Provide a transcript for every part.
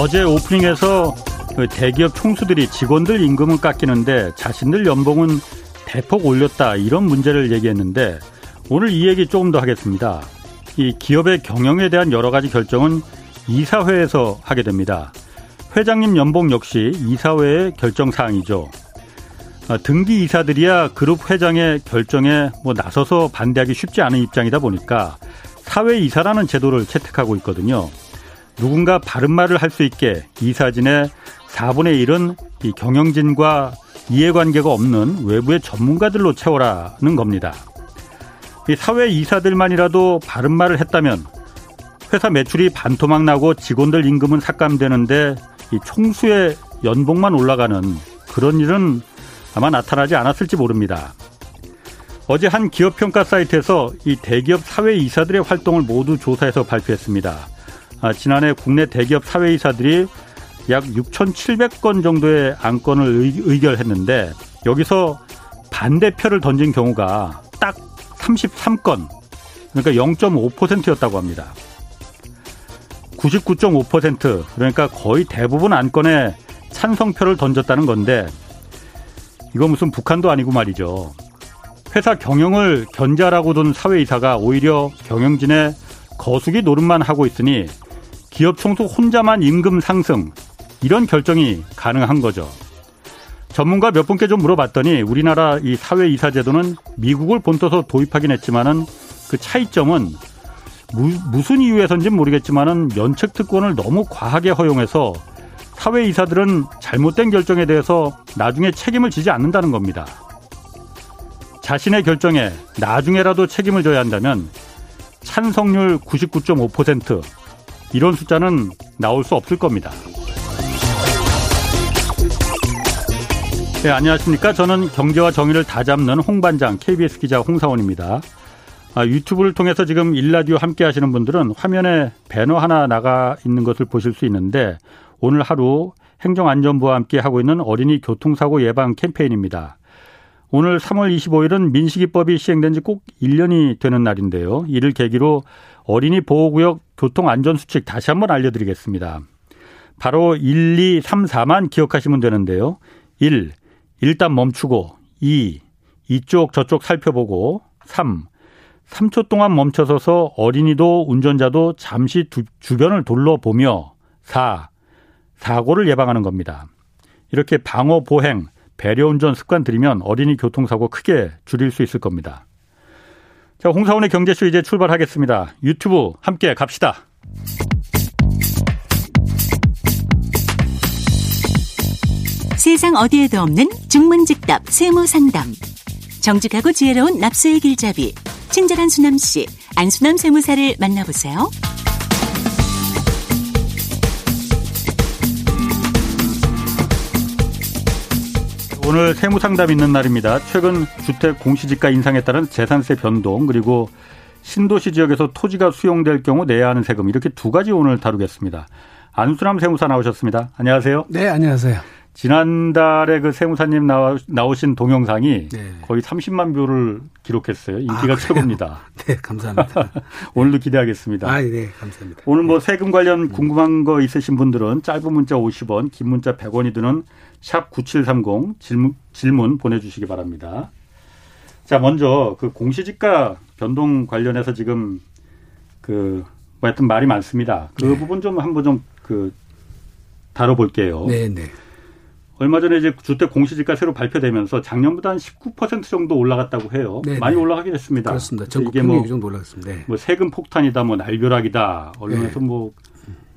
어제 오프닝에서 그 대기업 총수들이 직원들 임금은 깎이는데 자신들 연봉은 대폭 올렸다 이런 문제를 얘기했는데 오늘 이 얘기 조금 더 하겠습니다. 이 기업의 경영에 대한 여러 가지 결정은 이사회에서 하게 됩니다. 회장님 연봉 역시 이사회의 결정 사항이죠. 아, 등기 이사들이야 그룹 회장의 결정에 뭐 나서서 반대하기 쉽지 않은 입장이다 보니까 사회 이사라는 제도를 채택하고 있거든요. 누군가 바른 말을 할 수 있게 이사진의 4분의 1은 이 경영진과 이해관계가 없는 외부의 전문가들로 채워라는 겁니다. 이 사회 이사들만이라도 바른 말을 했다면 회사 매출이 반토막 나고 직원들 임금은 삭감되는데 이 총수의 연봉만 올라가는 그런 일은 아마 나타나지 않았을지 모릅니다. 어제 한 기업 평가 사이트에서 이 대기업 사회 이사들의 활동을 모두 조사해서 발표했습니다. 아, 지난해 국내 대기업 사회 이사들이 약 6,700건 정도의 안건을 의, 결했는데 여기서 반대표를 던진 경우가 딱 33건 그러니까 0.5%였다고 합니다. 99.5% 그러니까 거의 대부분 안건에 찬성표를 던졌다는 건데 이거 무슨 북한도 아니고 말이죠. 회사 경영을 견제하라고 둔 사회이사가 오히려 경영진의 거수기 노릇만 하고 있으니 기업 총수 혼자만 임금 상승 이런 결정이 가능한 거죠. 전문가 몇 분께 좀 물어봤더니 우리나라 이 사회 이사 제도는 미국을 본떠서 도입하긴 했지만은 그 차이점은 무, 슨 이유에서인지 모르겠지만은 면책 특권을 너무 과하게 허용해서 사회 이사들은 잘못된 결정에 대해서 나중에 책임을 지지 않는다는 겁니다. 자신의 결정에 나중에라도 책임을 져야 한다면 찬성률 99.5% 이런 숫자는 나올 수 없을 겁니다. 네, 안녕하십니까. 저는 경제와 정의를 다 잡는 홍반장 KBS 기자 홍사원입니다. 아, 유튜브를 통해서 지금 일라디오 함께 하시는 분들은 화면에 배너 하나 나가 있는 것을 보실 수 있는데 오늘 하루 행정안전부와 함께 하고 있는 어린이 교통사고 예방 캠페인입니다. 오늘 3월 25일은 민식이법이 시행된 지 꼭 1년이 되는 날인데요. 이를 계기로 어린이 보호구역 교통안전수칙 다시 한번 알려드리겠습니다. 바로 1, 2, 3, 4만 기억하시면 되는데요. 1. 일단 멈추고 2. 이쪽 저쪽 살펴보고 3. 3초 동안 멈춰서서 어린이도 운전자도 잠시 두, 주변을 둘러보며 4. 사고를 예방하는 겁니다. 이렇게 방어 보행, 배려 운전 습관 들이면 어린이 교통사고 크게 줄일 수 있을 겁니다. 자, 홍사원의 경제쇼 이제 출발하겠습니다. 유튜브 함께 갑시다. 세상 어디에도 없는 중문직답 세무상담. 정직하고 지혜로운 납세의 길잡이. 친절한 수남씨, 안수남 세무사를 만나보세요. 오늘 세무상담 있는 날입니다. 최근 주택 공시지가 인상에 따른 재산세 변동 그리고 신도시 지역에서 토지가 수용될 경우 내야 하는 세금 이렇게 두 가지 오늘 다루겠습니다. 안수남 세무사 나오셨습니다. 안녕하세요. 네, 안녕하세요. 지난달에 그 세무사님 나오, 나오신 동영상이 네. 거의 30만 뷰를 기록했어요. 인기가 아, 최고입니다. 네, 감사합니다. 오늘도 기대하겠습니다. 아, 네, 감사합니다. 오늘 뭐 세금 관련 궁금한 거 있으신 분들은 짧은 문자 50원, 긴 문자 100원이 드는 샵 9730 질문, 질문 보내주시기 바랍니다. 자, 먼저 그 공시지가 변동 관련해서 지금 그, 뭐 하여튼 말이 많습니다. 그 네. 부분 좀 한번 좀 그 다뤄볼게요. 네, 네. 얼마 전에 이제 주택 공시지가 새로 발표되면서 작년보다 한 19% 정도 올라갔다고 해요. 네네. 많이 올라가긴 했습니다. 그렇습니다. 이게 뭐, 정도 올라갔습니다. 네. 뭐 세금 폭탄이다, 뭐 날벼락이다. 언론에서 네. 뭐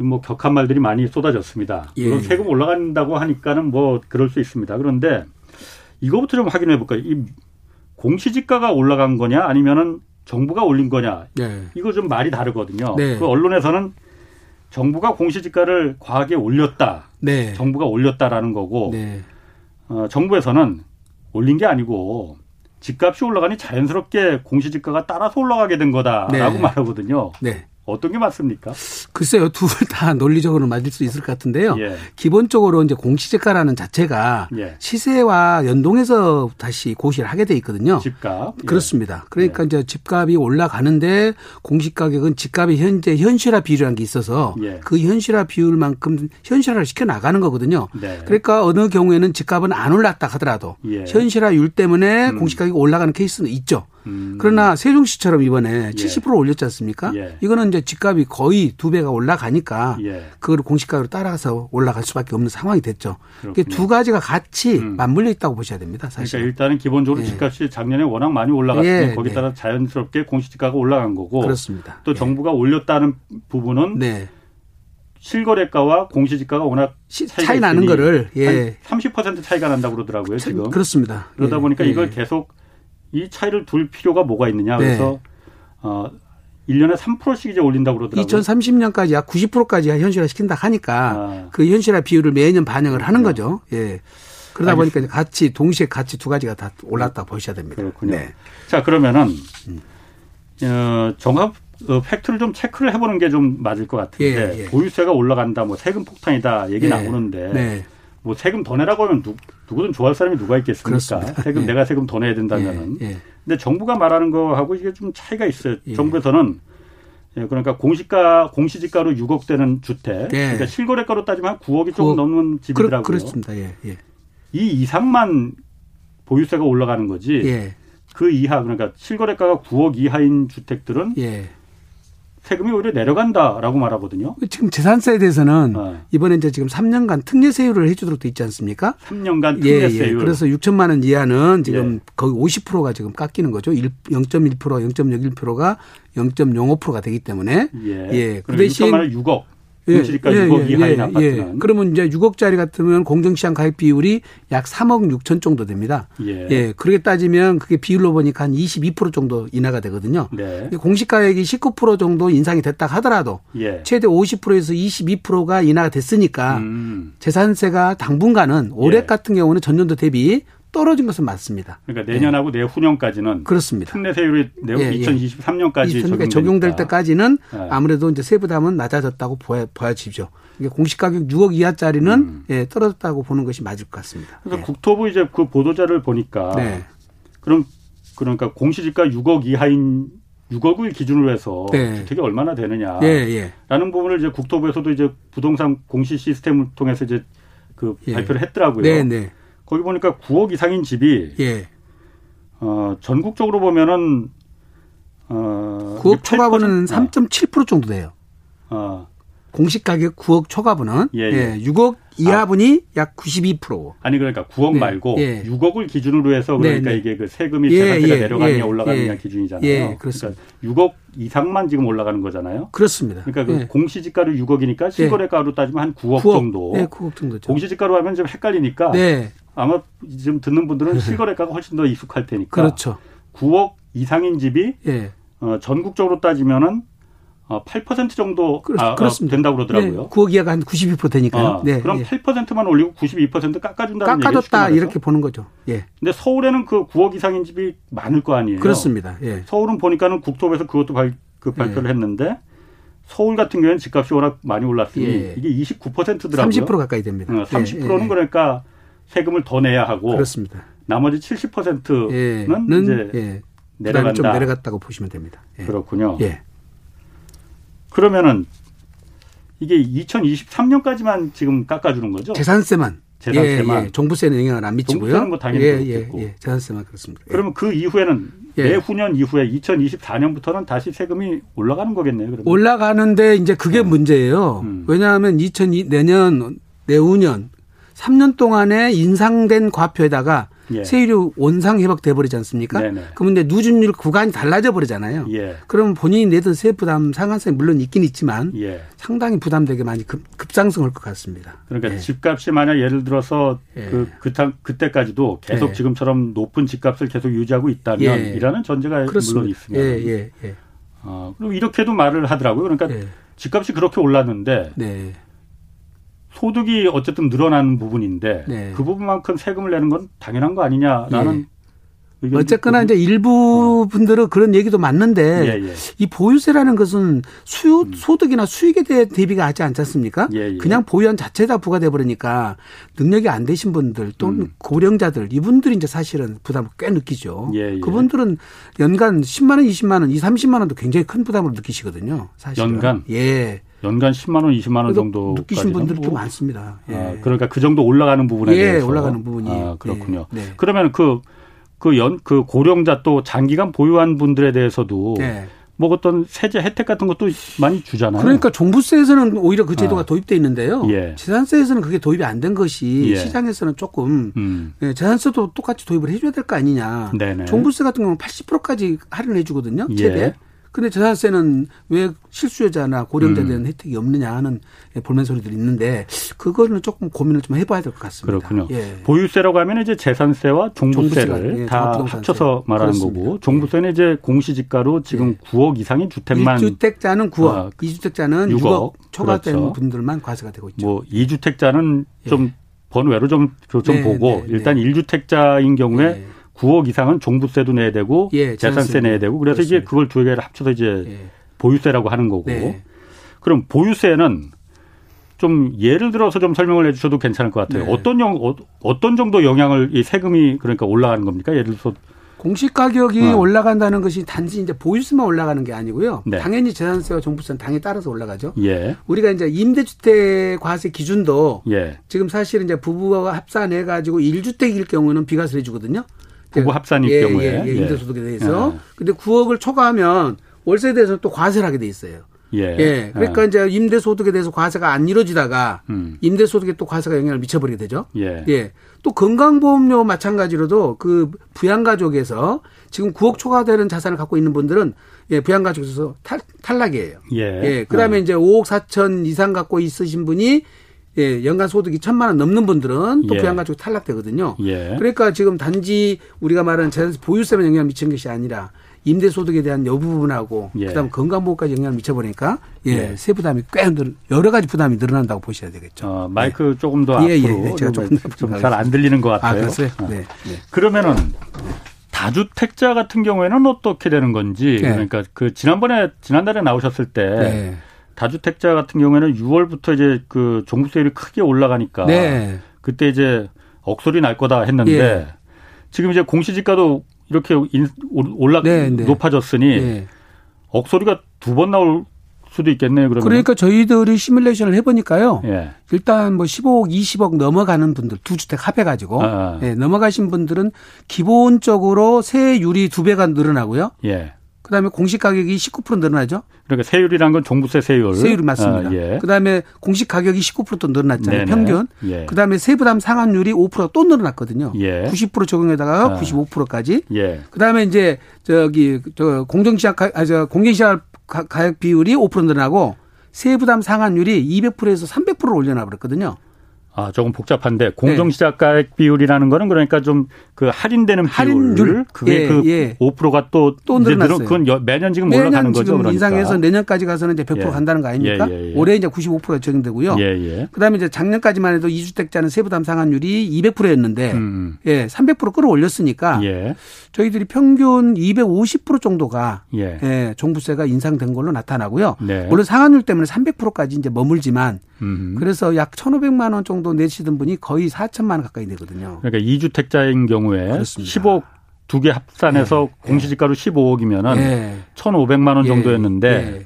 뭐 격한 말들이 많이 쏟아졌습니다. 예. 물론 세금 올라간다고 하니까는 뭐 그럴 수 있습니다. 그런데 이거부터 좀 확인해 볼까요? 이 공시지가가 올라간 거냐 아니면은 정부가 올린 거냐 네. 이거 좀 말이 다르거든요. 네. 그 언론에서는 정부가 공시지가를 과하게 올렸다. 네. 정부가 올렸다라는 거고 네. 어, 정부에서는 올린 게 아니고 집값이 올라가니 자연스럽게 공시지가가 따라서 올라가게 된 거다라고 네. 말하거든요. 네. 어떤 게 맞습니까? 글쎄요, 두분다 논리적으로 맞을 수 있을 것 같은데요. 예. 기본적으로 이제 공시지가라는 자체가 예. 시세와 연동해서 다시 고시를 하게 돼 있거든요. 집값. 예. 그렇습니다. 그러니까 예. 이제 집값이 올라가는데 공시 가격은 집값이 현재 현실화 비율이라는 게 있어서 예. 그 현실화 비율만큼 현실화를 시켜 나가는 거거든요. 네. 그러니까 어느 경우에는 집값은 안 올랐다 하더라도 예. 현실화율 때문에 음. 공시 가격이 올라가는 케이스는 있죠. 음. 그러나 세종시처럼 이번에 예. 70% 올렸지 않습니까? 예. 이거는 이제 집값이 거의 두 배가 올라가니까 예. 그걸 공시가로 따라가서 올라갈 수밖에 없는 상황이 됐죠. 이게 두 가지가 같이 음. 맞물려 있다고 보셔야 됩니다. 사실. 그러니까 일단은 기본적으로 예. 집값이 작년에 워낙 많이 올라갔으니 예. 거기에 따라 네. 자연스럽게 공시지가가 올라간 거고 그렇습니다. 또 예. 정부가 올렸다는 부분은 네. 실거래가와 공시지가가 워낙 차이 나는 거를 예. 30% 차이가 난다고 그러더라고요, 지금. 그렇습니다. 그러다 보니까 이걸 계속 이 차이를 둘 필요가 뭐가 있느냐. 네. 그래서 어 1년에 3%씩 이제 올린다고 그러더라고요. 2030년까지 약 90%까지 현실화 시킨다 하니까 아. 그 현실화 비율을 매년 반영을 하는 거죠. 예. 그러다 보니까 같이 동시에 같이 두 가지가 다 올랐다 보셔야 됩니다. 그렇군요. 네. 자 그러면은 음. 어, 종합 어, 팩트를 좀 체크를 해보는 게 좀 맞을 것 같은데 예, 예. 보유세가 올라간다, 뭐 세금 폭탄이다 얘기 예. 나오는데 네. 뭐 세금 더 내라고 하면 누, 누구든 좋아할 사람이 누가 있겠습니까? 그렇습니다. 세금 예. 내가 세금 더 내야 된다면은. 예. 예. 근데 정부가 말하는 거하고 이게 좀 차이가 있어요. 예. 정부에서는 예, 그러니까 공시가 공시지가로 6억 되는 주택, 예. 그러니까 실거래가로 따지면 9억이 9억. 조금 넘는 집이더라고요. 그렇, 습니다 예, 예. 이 이상만 보유세가 올라가는 거지. 예. 그 이하 그러니까 실거래가가 9억 이하인 주택들은 예. 세금이 오히려 내려간다라고 말하거든요. 지금 재산세에 대해서는 어. 이번에 이제 지금 3년간 특례세율을 해주도록 돼 있지 않습니까? 3년간 특례세율. 예, 예. 그래서 6천만 원 이하는 지금 예. 거의 50%가 지금 깎이는 거죠. 0.1% 0.01%가 0.05%가 되기 때문에 예. 예. 그 대신 6천만 원 6억. 공시지가 예, 6억 예, 이하인 예, 아파트는. 예. 그러면 이제 6억짜리 같으면 공정시장 가입 비율이 약 3억 6천 정도 됩니다. 예. 예. 그렇게 따지면 그게 비율로 보니까 한 22% 정도 인하가 되거든요. 네. 공시가액이 19% 정도 인상이 됐다 하더라도 예. 최대 50%에서 22%가 인하가 됐으니까 음. 재산세가 당분간은 올해 예. 같은 경우는 전년도 대비 떨어진 것은 맞습니다. 그러니까 내년하고 네. 내후년까지는 그렇습니다. 특례 세율이 내 예, 2023년까지 예. 적용될 때까지는 예. 아무래도 이제 세부담은 낮아졌다고 보여, 보여지죠. 이게 공시 가격 6억 이하짜리는 음. 예, 떨어졌다고 보는 것이 맞을 것 같습니다. 예. 국토부 이제 그 보도자를 보니까 네. 그럼 그러니까 공시지가 6억 이하인 6억을 기준으로 해서 네. 주택이 얼마나 되느냐라는 예, 부분을 이제 국토부에서도 이제 부동산 공시 시스템을 통해서 이제 그 발표를 했더라고요. 네, 네. 거기 보니까 9억 이상인 집이 예. 어, 전국적으로 보면은 어, 9억 초과분은 3.7% 정도 돼요. 어. 공시 가격 9억 초과분은 예, 예. 예 6억 이하분이 아. 약 92%. 아니 그러니까 9억 네. 말고 예. 6억을 기준으로 해서 그러니까 네, 네. 이게 그 세금이 재산세가 예, 예, 내려가느냐 예, 올라가느냐 기준이잖아요. 예, 그렇습니다. 그러니까 6억 이상만 지금 올라가는 거잖아요. 그렇습니다. 그러니까 그 공시지가로 6억이니까 실거래가로 따지면 한 9억, 9억 정도. 네, 9억 정도죠. 공시지가로 하면 좀 헷갈리니까 네. 아마 지금 듣는 분들은 실거래가가 훨씬 더 익숙할 테니까. 그렇죠. 9억 이상인 집이 예. 어, 전국적으로 따지면은 어, 8% 정도 그렇, 아, 어, 된다고 그러더라고요. 네, 9억 이하가 한 92% 되니까요. 어, 네, 그럼 예. 8%만 올리고 92% 깎아준다는 얘기죠. 깎아줬다 이렇게 보는 거죠. 예. 근데 서울에는 그 9억 이상인 집이 많을 거 아니에요. 그렇습니다. 예. 서울은 보니까는 국토부에서 그것도 발, 그 발표를 예. 했는데 서울 같은 경우에는 집값이 워낙 많이 올랐으니 예. 이게 29%더라고요. 30% 가까이 됩니다. 어, 30%는 그러니까 세금을 더 내야 하고 그렇습니다. 나머지 70%는 이제 예. 내려간다. 좀 내려갔다고 보시면 됩니다. 예. 그렇군요. 예. 그러면은 이게 2023년까지만 지금 깎아주는 거죠? 재산세만. 재산세만. 예, 예. 종부세는 영향을 안 미치고요. 종부세는 뭐 당연히 예, 예, 예. 재산세만 그렇습니다. 예. 그러면 그 이후에는 예. 내후년 이후에 2024년부터는 다시 세금이 올라가는 거겠네요. 그러면. 올라가는데 이제 그게 네. 문제예요. 음. 왜냐하면 2002 내년 내후년 3년 동안에 인상된 과표에다가 예. 세율이 원상 회복돼 버리지 않습니까? 네네. 그러면 이제 누진율 구간이 달라져 버리잖아요. 예. 그러면 본인이 내던 세 부담 상한선이 물론 있긴 있지만 예. 상당히 부담되게 많이 급, 급상승할 것 같습니다. 그러니까 예. 집값이 만약 예를 들어서 예. 그 그때 그때까지도 계속 예. 지금처럼 높은 집값을 계속 유지하고 있다면 이라는 전제가 그렇습니다. 물론 예. 예. 어, 그리고 이렇게도 말을 하더라고요. 그러니까 집값이 그렇게 올랐는데 네. 소득이 어쨌든 늘어나는 부분인데 네. 그 부분만큼 세금을 내는 건 당연한 거 아니냐라는 예. 어쨌거나 이제 일부 분들은 그런 얘기도 맞는데 예, 예. 이 보유세라는 것은 수 음. 소득이나 수익에 대해 대비가 하지 않지 않습니까? 예, 예. 그냥 보유한 자체가 부과돼 버리니까 능력이 안 되신 분들 또는 음. 고령자들 이분들이 이제 사실은 부담을 꽤 느끼죠. 예, 예. 그분들은 연간 10만 원, 20만 원, 2, 30만 원도 굉장히 큰 부담을 느끼시거든요. 사실 연간 예. 연간 10만 원, 20만 원 정도 느끼신 분들도 많습니다. 예. 아, 그러니까 그 정도 올라가는 부분에 예, 대해서 올라가는 부분이 아, 그렇군요. 네. 그러면 그 그 연, 그 고령자 또 장기간 보유한 분들에 대해서도 네. 뭐 어떤 세제 혜택 같은 것도 많이 주잖아요. 그러니까 종부세에서는 오히려 그 제도가 아. 도입돼 있는데요. 예. 재산세에서는 그게 도입이 안 된 것이 예. 시장에서는 조금 음. 예, 재산세도 똑같이 도입을 해줘야 될 거 아니냐. 네네. 종부세 같은 경우는 80%까지 할인해 주거든요. 최대. 예. 근데 재산세는 왜 실수요자나 고령자에 대한 음. 혜택이 없느냐 하는 볼멘 소리들이 있는데 그거는 조금 고민을 좀 해봐야 될 것 같습니다. 그렇군요. 예. 보유세라고 하면 이제 재산세와 종부세를 예, 다 합쳐서 말하는 그렇습니다. 거고 종부세는 예. 이제 공시지가로 지금 예. 9억 이상의 주택만 1주택자는 9억, 아, 2주택자는 6억, 6억 초과된 그렇죠. 분들만 과세가 되고 있죠. 뭐 2주택자는 좀 예. 번외로 좀, 좀 네, 보고 네, 일단 네. 1주택자인 경우에 9억 이상은 종부세도 내야 되고 예, 재산세 내야 되고 그래서 그렇습니다. 이제 그걸 두 개를 합쳐서 이제 예. 보유세라고 하는 거고. 네. 그럼 보유세는 좀 예를 들어서 좀 설명을 해 주셔도 괜찮을 것 같아요. 네. 어떤 영, 어, 어떤 정도 영향을 이 세금이 그러니까 올라가는 겁니까? 예를 들어서 공시 가격이 어. 올라간다는 것이 단지 이제 보유세만 올라가는 게 아니고요. 네. 당연히 재산세와 종부세는 당에 따라서 올라가죠. 예. 우리가 이제 임대주택 과세 기준도 예. 지금 사실 이제 부부가 합산해 가지고 1주택일 경우는 비과세를 해주거든요. 부부 합산일 예, 경우에 예, 예, 예. 임대소득에 대해서. 예. 근데 9억을 초과하면 월세에 대해서 또 과세를 하게 돼 있어요. 예. 예. 그러니까 예. 이제 임대 소득에 대해서 과세가 안 이루어지다가 음. 임대 소득에 또 과세가 영향을 미쳐 버리게 되죠. 예. 예. 또 건강보험료 마찬가지로도 그 부양가족에서 지금 9억 초과되는 자산을 갖고 있는 분들은 예, 부양가족에서 탈, 탈락이에요. 예. 예. 그 다음에 예. 이제 5억 4천 이상 갖고 있으신 분이 예, 연간 소득이 천만 원 넘는 분들은 또 예. 부양가족 탈락되거든요. 예. 그러니까 지금 단지 우리가 말하는 재산 보유세만 영향을 미치는 것이 아니라 임대 소득에 대한 여부 부분하고 예. 그다음 건강보험까지 영향을 미쳐버리니까 예, 예. 세 부담이 꽤 늘, 여러 가지 부담이 늘어난다고 보셔야 되겠죠. 어, 마이크 예. 조금 더 예, 예 앞으로 예, 제가 조금 잘안 들리는 것 같아요. 아, 그렇어요? 어. 네. 네. 그러면은 다주택자 같은 경우에는 어떻게 되는 건지 네. 그러니까 그 지난번에 지난달에 나오셨을 때. 네. 다주택자 같은 경우에는 6월부터 이제 그 종부세율이 크게 올라가니까 네. 그때 이제 억소리 날 거다 했는데 예. 지금 이제 공시지가도 이렇게 올라 네, 네. 높아졌으니 네. 억소리가 두 번 나올 수도 있겠네요. 그러면 그러니까 저희들이 시뮬레이션을 해보니까요. 예. 일단 뭐 15억, 20억 넘어가는 분들 두 주택 합해가지고 아, 아. 예, 넘어가신 분들은 기본적으로 세율이 두 배가 늘어나고요. 예. 그다음에 공시 가격이 19% 늘어나죠. 그러니까 세율이란 건 종부세 세율. 세율이 맞습니다. 아, 예. 그다음에 공시 가격이 19%또 늘어났잖아요. 네네. 평균. 예. 그다음에 세부담 상환율이 5%또 늘어났거든요. 예. 90% 적용에다가 아. 95%까지. 예. 그다음에 이제 저기 저 공정시장 아저 공정시장 가격 비율이 5% 늘어나고 세부담 상환율이 200%에서 300%를 올려놔 버렸거든요. 아, 조금 복잡한데 공정 시작 가액 네. 비율이라는 거는 그러니까 좀 그 할인되는 할인율 비율 그게 예, 그 예. 5%가 또또 늘어났어요. 그건 매년 지금 매년 올라가는 거죠. 지금 그러니까. 인상해서 내년까지 가서는 이제 100% 예. 간다는 거 아닙니까? 예, 예, 예. 올해 이제 95%가 적용되고요. 예, 그다음에 이제 작년까지만 해도 2주택자는 세부담 상환율이 200%였는데 음. 예, 300% 끌어올렸으니까 저희들이 평균 250% 정도가 예. 종부세가 인상된 걸로 나타나고요. 네. 물론 상환율 때문에 300%까지 이제 머물지만 음. 그래서 약 1,500만 원 정도 내시던 분이 거의 4천만 원 가까이 되거든요. 그러니까 2주택자인 경우에 그렇습니다. 15억 두 개 합산해서 네. 공시지가로 15억이면은 네. 1,500만 원 예. 정도였는데 예.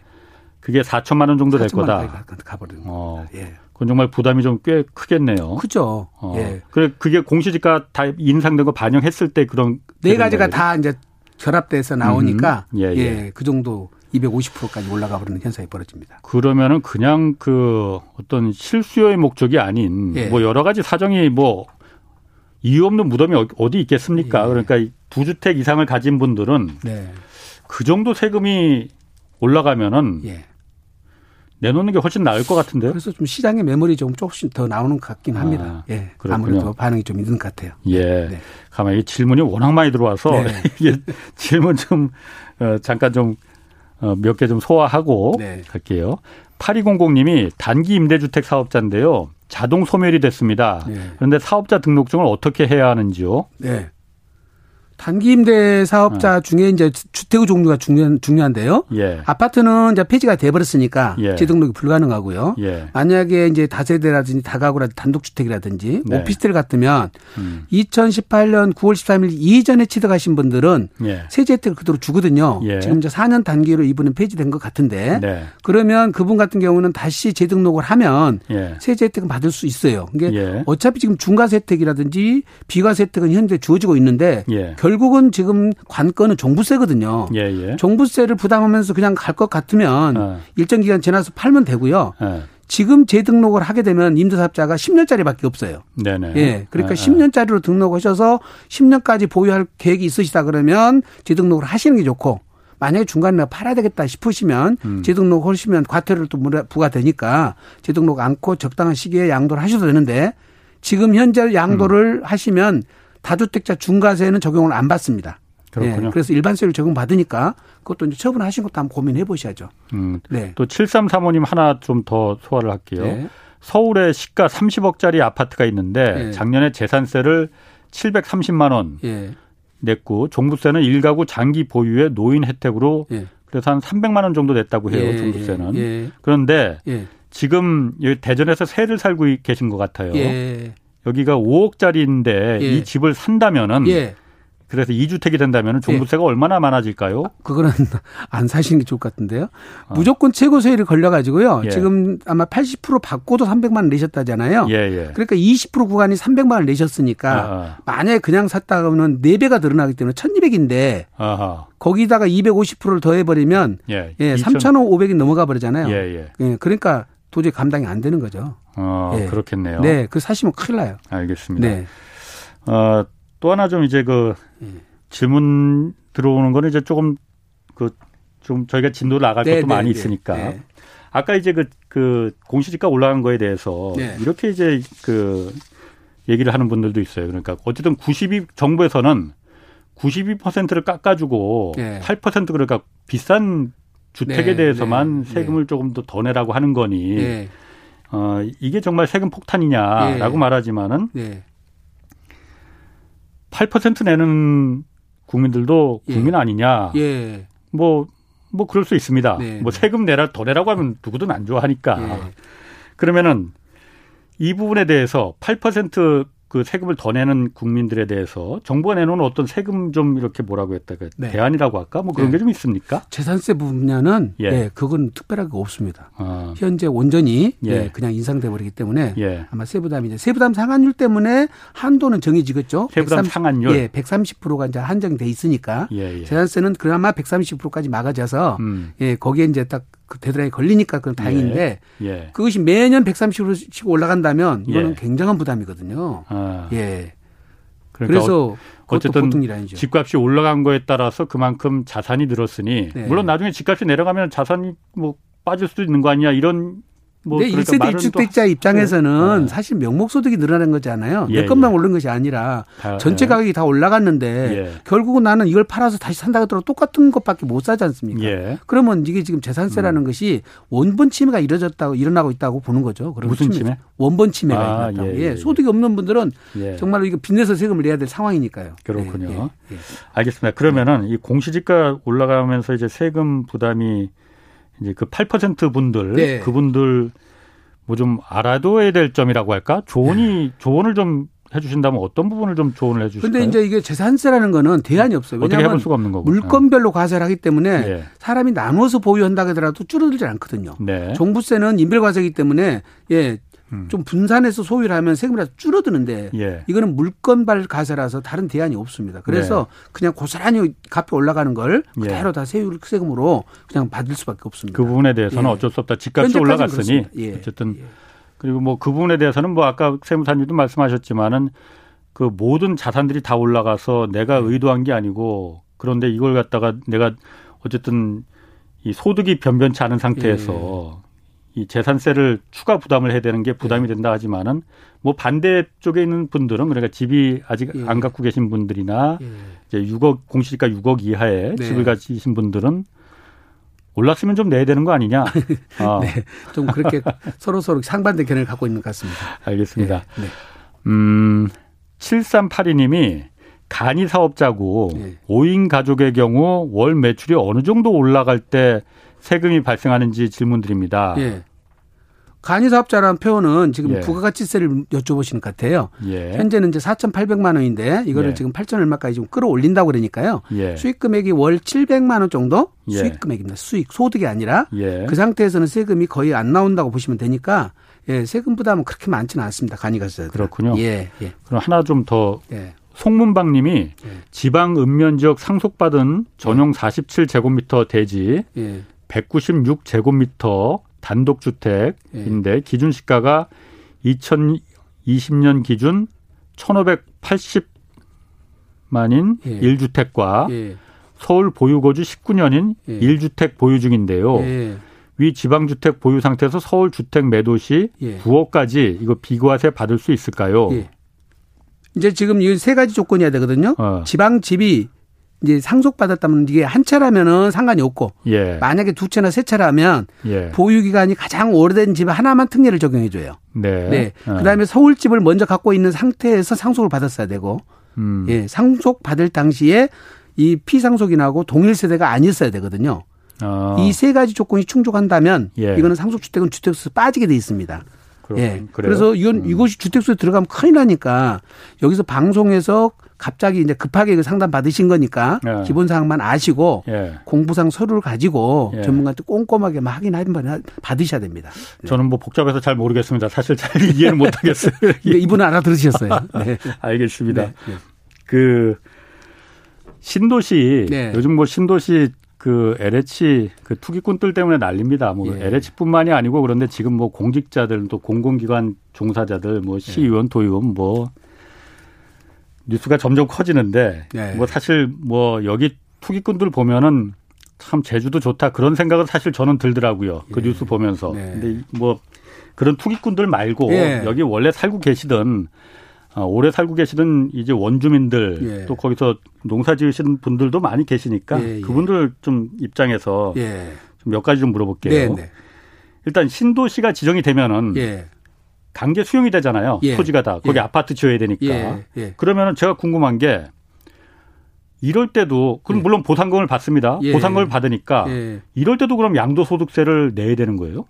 그게 4천만 원 정도 될 거다. 가버리는 어. 예. 그건 정말 부담이 좀 꽤 크겠네요. 그죠. 어. 예. 그래 그게 공시지가 다 인상된 거 반영했을 때 그런 네 가지가 다 이제 결합돼서 나오니까 음. 예, 예. 예, 그 정도 250%까지 올라가 버리는 현상이 벌어집니다. 그러면은 그냥 그 어떤 실수요의 목적이 아닌 예. 뭐 여러 가지 사정이 뭐 이유 없는 무덤이 어디 있겠습니까? 예. 그러니까 두 주택 이상을 가진 분들은 네. 그 정도 세금이 올라가면은 예. 내놓는 게 훨씬 나을 것 같은데요. 그래서 좀 시장의 매물이 좀 조금씩 더 나오는 것 같긴 합니다. 아, 예. 그렇군요. 아무래도 반응이 좀 있는 것 같아요. 예. 네. 가만히 질문이 워낙 많이 들어와서 네. 이게 질문 좀 어, 잠깐 좀 어, 몇 개 좀 소화하고 네. 갈게요. 8200님이 단기 임대주택 사업자인데요. 자동 소멸이 됐습니다. 네. 그런데 사업자 등록증을 어떻게 해야 하는지요? 네. 단기 임대 사업자 어. 중에 이제 주택의 종류가 중요한 중요한데요. 예. 아파트는 이제 폐지가 돼 버렸으니까 예. 재등록이 불가능하고요. 예. 만약에 이제 다세대라든지 다가구라든지 단독주택이라든지 네. 오피스텔 같으면 음. 2018년 9월 13일 이전에 취득하신 분들은 예. 세제 혜택을 그대로 주거든요. 예. 지금 이제 4년 단기로 이분은 폐지된 것 같은데 네. 그러면 그분 같은 경우는 다시 재등록을 하면 예. 세제 혜택은 받을 수 있어요. 이게 어차피 지금 중과세 혜택이라든지 비과세 혜택은 현재 주어지고 있는데 결국은 지금 관건은 종부세거든요. 예, 예. 종부세를 부담하면서 그냥 갈 것 같으면 어. 일정 기간 지나서 팔면 되고요. 어. 지금 재등록을 하게 되면 임대사업자가 10년짜리밖에 없어요. 네네. 예. 그러니까 네, 10년짜리로 등록하셔서 10년까지 보유할 계획이 있으시다 그러면 재등록을 하시는 게 좋고 만약에 중간에 팔아야 되겠다 싶으시면 음. 재등록 하시면 과태료를 또 부과되니까 재등록 않고 적당한 시기에 양도를 하셔도 되는데 지금 현재 양도를 음. 하시면 다주택자 중과세는 적용을 안 받습니다. 그렇군요. 네, 그래서 일반세율 적용받으니까 그것도 이제 처분하신 것도 한번 고민해 보셔야죠. 음, 네. 또 7335님 하나 좀 더 소화를 할게요. 네. 서울에 시가 30억짜리 아파트가 있는데 네. 작년에 재산세를 730만 원 네. 냈고 종부세는 일가구 장기 보유의 노인 혜택으로 네. 그래서 한 300만 원 정도 냈다고 해요. 예, 종부세는. 예. 그런데 예. 지금 대전에서 새를 살고 계신 것 같아요. 예. 여기가 5억짜리인데 예. 이 집을 산다면은 예. 그래서 2주택이 된다면 종부세가 예. 얼마나 많아질까요? 아, 그거는 안 사시는 게 좋을 것 같은데요. 어. 무조건 최고 세율이 걸려가지고요. 예. 지금 아마 80% 받고도 300만 원 내셨다잖아요. 예, 예. 그러니까 20% 구간이 300만 원 내셨으니까 아, 아. 만약에 그냥 샀다가는 4배가 늘어나기 때문에 1200인데 아하. 거기다가 250%를 더해버리면 예, 예 3,500이 넘어가 버리잖아요. 예, 예. 예, 그러니까 도저히 감당이 안 되는 거죠. 어, 예. 그렇겠네요. 네, 그 사시면 큰일 나요. 알겠습니다. 네. 어, 또 하나 좀 이제 그 예. 질문 들어오는 거는 이제 조금 그 좀 저희가 진도 나갈 네, 것도 네, 많이 네, 있으니까. 네. 아까 이제 그, 그 공시지가 올라간 거에 대해서 네. 이렇게 이제 그 얘기를 하는 분들도 있어요. 그러니까 어쨌든 92 정부에서는 92%를 깎아주고 네. 8% 그러니까 비싼 주택에 대해서만 세금을 조금 더 더 내라고 하는 거니 어, 이게 정말 세금 폭탄이냐라고 예. 말하지만은 예. 8% 내는 국민들도 예. 국민 아니냐. 예. 뭐, 뭐 그럴 수 있습니다. 네. 뭐 세금 내라, 더 내라고 하면 누구든 안 좋아하니까. 예. 그러면은 이 부분에 대해서 8% 그 세금을 더 내는 국민들에 대해서 정부가 내놓은 어떤 세금 좀 이렇게 뭐라고 했다가 네. 대안이라고 할까 뭐 그런 네. 게좀 있습니까? 재산세 분야는 예. 예 그건 특별하게 없습니다. 아. 현재 온전히 예. 예 그냥 인상돼 버리기 때문에 예. 아마 세부담이 이제 세부담 상한율 때문에 한도는 정해지겠죠. 세부담 130, 상한율 예, 130%가 이제 한정돼 있으니까 예, 예. 재산세는 그나마 130%까지 막아져서 음. 예, 거기에 이제 딱 그 데드라인이 걸리니까 그건 다행인데 예. 예. 그것이 매년 130으로씩 올라간다면 이거는 예. 굉장한 부담이거든요. 아. 예. 그러니까 그래서 어쨌든 집값이 올라간 거에 따라서 그만큼 자산이 늘었으니 네. 물론 나중에 집값이 내려가면 자산이 뭐 빠질 수도 있는 거 아니냐 이런 뭐 네, 그러니까 1세대 입주택자 입장에서는 네. 사실 명목소득이 늘어나는 거잖아요. 예, 내 것만 예. 오른 것이 아니라 다, 전체 예. 가격이 다 올라갔는데 예. 결국은 나는 이걸 팔아서 다시 산다 하더라도 똑같은 것밖에 못 사지 않습니까? 예. 그러면 이게 지금 재산세라는 음. 것이 원본 침해가 이뤄졌다고 일어나고 있다고 보는 거죠. 무슨 침해? 원본 침해가 아, 일어났다고. 예, 예, 소득이 없는 분들은 정말 이거 빚내서 세금을 내야 될 상황이니까요. 그렇군요. 알겠습니다. 그러면은 이 공시지가 올라가면서 이제 세금 부담이 이제 그 8% 분들 네. 그분들 뭐 좀 알아둬야 될 점이라고 할까? 조언이 네. 조언을 좀 해주신다면 어떤 부분을 좀 조언을 해주실까요? 근데 이제 이게 재산세라는 거는 대안이 없어요. 어떻게 해볼 수가 없는 거고. 물건별로 과세를 하기 때문에 네. 사람이 나눠서 보유한다 하더라도 줄어들지 않거든요. 네. 종부세는 인별과세이기 때문에 예 음. 좀 분산해서 소유를 하면 세금이 줄어드는데 예. 이거는 물건발 가세라서 다른 대안이 없습니다. 그래서 네. 그냥 고스란히 값이 올라가는 걸 예. 그대로 예. 다 세금으로 그냥 받을 수밖에 없습니다. 그 부분에 대해서는 예. 어쩔 수 없다. 집값이 올라갔으니 예. 어쨌든 예. 그리고 뭐 그 부분에 대해서는 뭐 아까 세무사님도 말씀하셨지만은 그 모든 자산들이 다 올라가서 내가 네. 의도한 게 아니고 그런데 이걸 갖다가 내가 어쨌든 이 소득이 변변치 않은 상태에서 이 재산세를 추가 부담을 해야 되는 게 부담이 네. 된다 하지만은 뭐 반대 쪽에 있는 분들은 그러니까 집이 아직 예. 안 갖고 계신 분들이나 예. 이제 6억 공시지가 6억 이하의 네. 집을 가지신 분들은 올랐으면 좀 내야 되는 거 아니냐? 어. 네, 좀 그렇게 서로 서로 상반된 견해를 갖고 있는 것 같습니다. 알겠습니다. 네. 네. 음, 7382님이 간이 사업자고 예. 5인 가족의 경우 월 매출이 어느 정도 올라갈 때 세금이 발생하는지 질문드립니다. 예. 간이사업자라는 표현은 지금 예. 부가가치세를 여쭤보시는 것 같아요. 예. 현재는 이제 4,800만 원인데 이거를 예. 지금 8천 얼마까지 좀 끌어올린다고 그러니까요. 예. 수익 금액이 월 700만 원 정도 예. 수익 금액입니다. 수익 소득이 아니라 예. 그 상태에서는 세금이 거의 안 나온다고 보시면 되니까 예, 세금 부담은 그렇게 많지는 않습니다. 간이가세 그렇군요. 예, 예. 그럼 하나 좀더 예. 송문방 님이 예. 지방 읍면 지역 상속받은 전용 47제곱미터 대지 196 제곱미터 단독 주택인데 예. 기준 시가가 2020년 기준 1,580만인 예. 1주택과 예. 서울 보유거주 19년인 예. 1주택 보유 중인데요. 예. 위 지방주택 보유 상태에서 서울 주택 매도 시 예. 9억까지 이거 비과세 받을 수 있을까요? 예. 이제 지금 이 세 가지 조건이어야 되거든요. 어. 지방 집이 이제 상속받았다면 이게 한 채라면은 상관이 없고 예. 만약에 두 채나 세 채라면 예. 보유 기간이 가장 오래된 집 하나만 특례를 적용해 줘요. 네. 네. 어. 그다음에 서울 집을 먼저 갖고 있는 상태에서 상속을 받았어야 되고 음. 예, 상속 받을 당시에 이 피상속이 나고 동일 세대가 아니었어야 되거든요. 어. 이세 가지 조건이 충족한다면 예. 이거는 상속주택은 주택수 빠지게 돼 있습니다. 그렇 예. 그래요? 그래서 이건 음. 이것이 주택수에 들어가면 큰일 나니까 여기서 방송에서 갑자기 이제 급하게 그 상담 받으신 거니까 예. 기본 사항만 아시고 예. 공부상 서류를 가지고 예. 전문가한테 꼼꼼하게 막 확인 한번 받으셔야 됩니다. 네. 저는 뭐 복잡해서 잘 모르겠습니다. 사실 잘 이해를 못 하겠어요. 이분은 알아들으셨어요. 네. 알겠습니다. 네. 네. 그 신도시 네. 요즘 뭐 신도시 그 LH 그 투기꾼들 때문에 난립니다. 뭐 예. LH뿐만이 아니고 그런데 지금 뭐 공직자들 또 공공기관 종사자들 뭐 시의원 도의원 뭐 뉴스가 점점 커지는데 네. 뭐 사실 뭐 여기 투기꾼들 보면은 참 제주도 좋다 그런 생각은 사실 저는 들더라고요. 그 예. 뉴스 보면서. 네. 근데 뭐 그런 투기꾼들 말고 예. 여기 원래 살고 계시던 어, 오래 살고 계시던 이제 원주민들 예. 또 거기서 농사 지으신 분들도 많이 계시니까 예, 예. 그분들 좀 입장에서 예. 좀몇 가지 좀 물어볼게요. 네, 네. 일단 신도시가 지정이 되면은 강제 수용이 되잖아요. 예. 토지가 다 거기 예. 아파트 지어야 되니까. 예. 예. 그러면은 제가 궁금한 게 이럴 때도 그럼 예. 물론 보상금을 받습니다. 예. 보상금을 받으니까 이럴 때도 그럼 양도소득세를 내야 되는 거예요?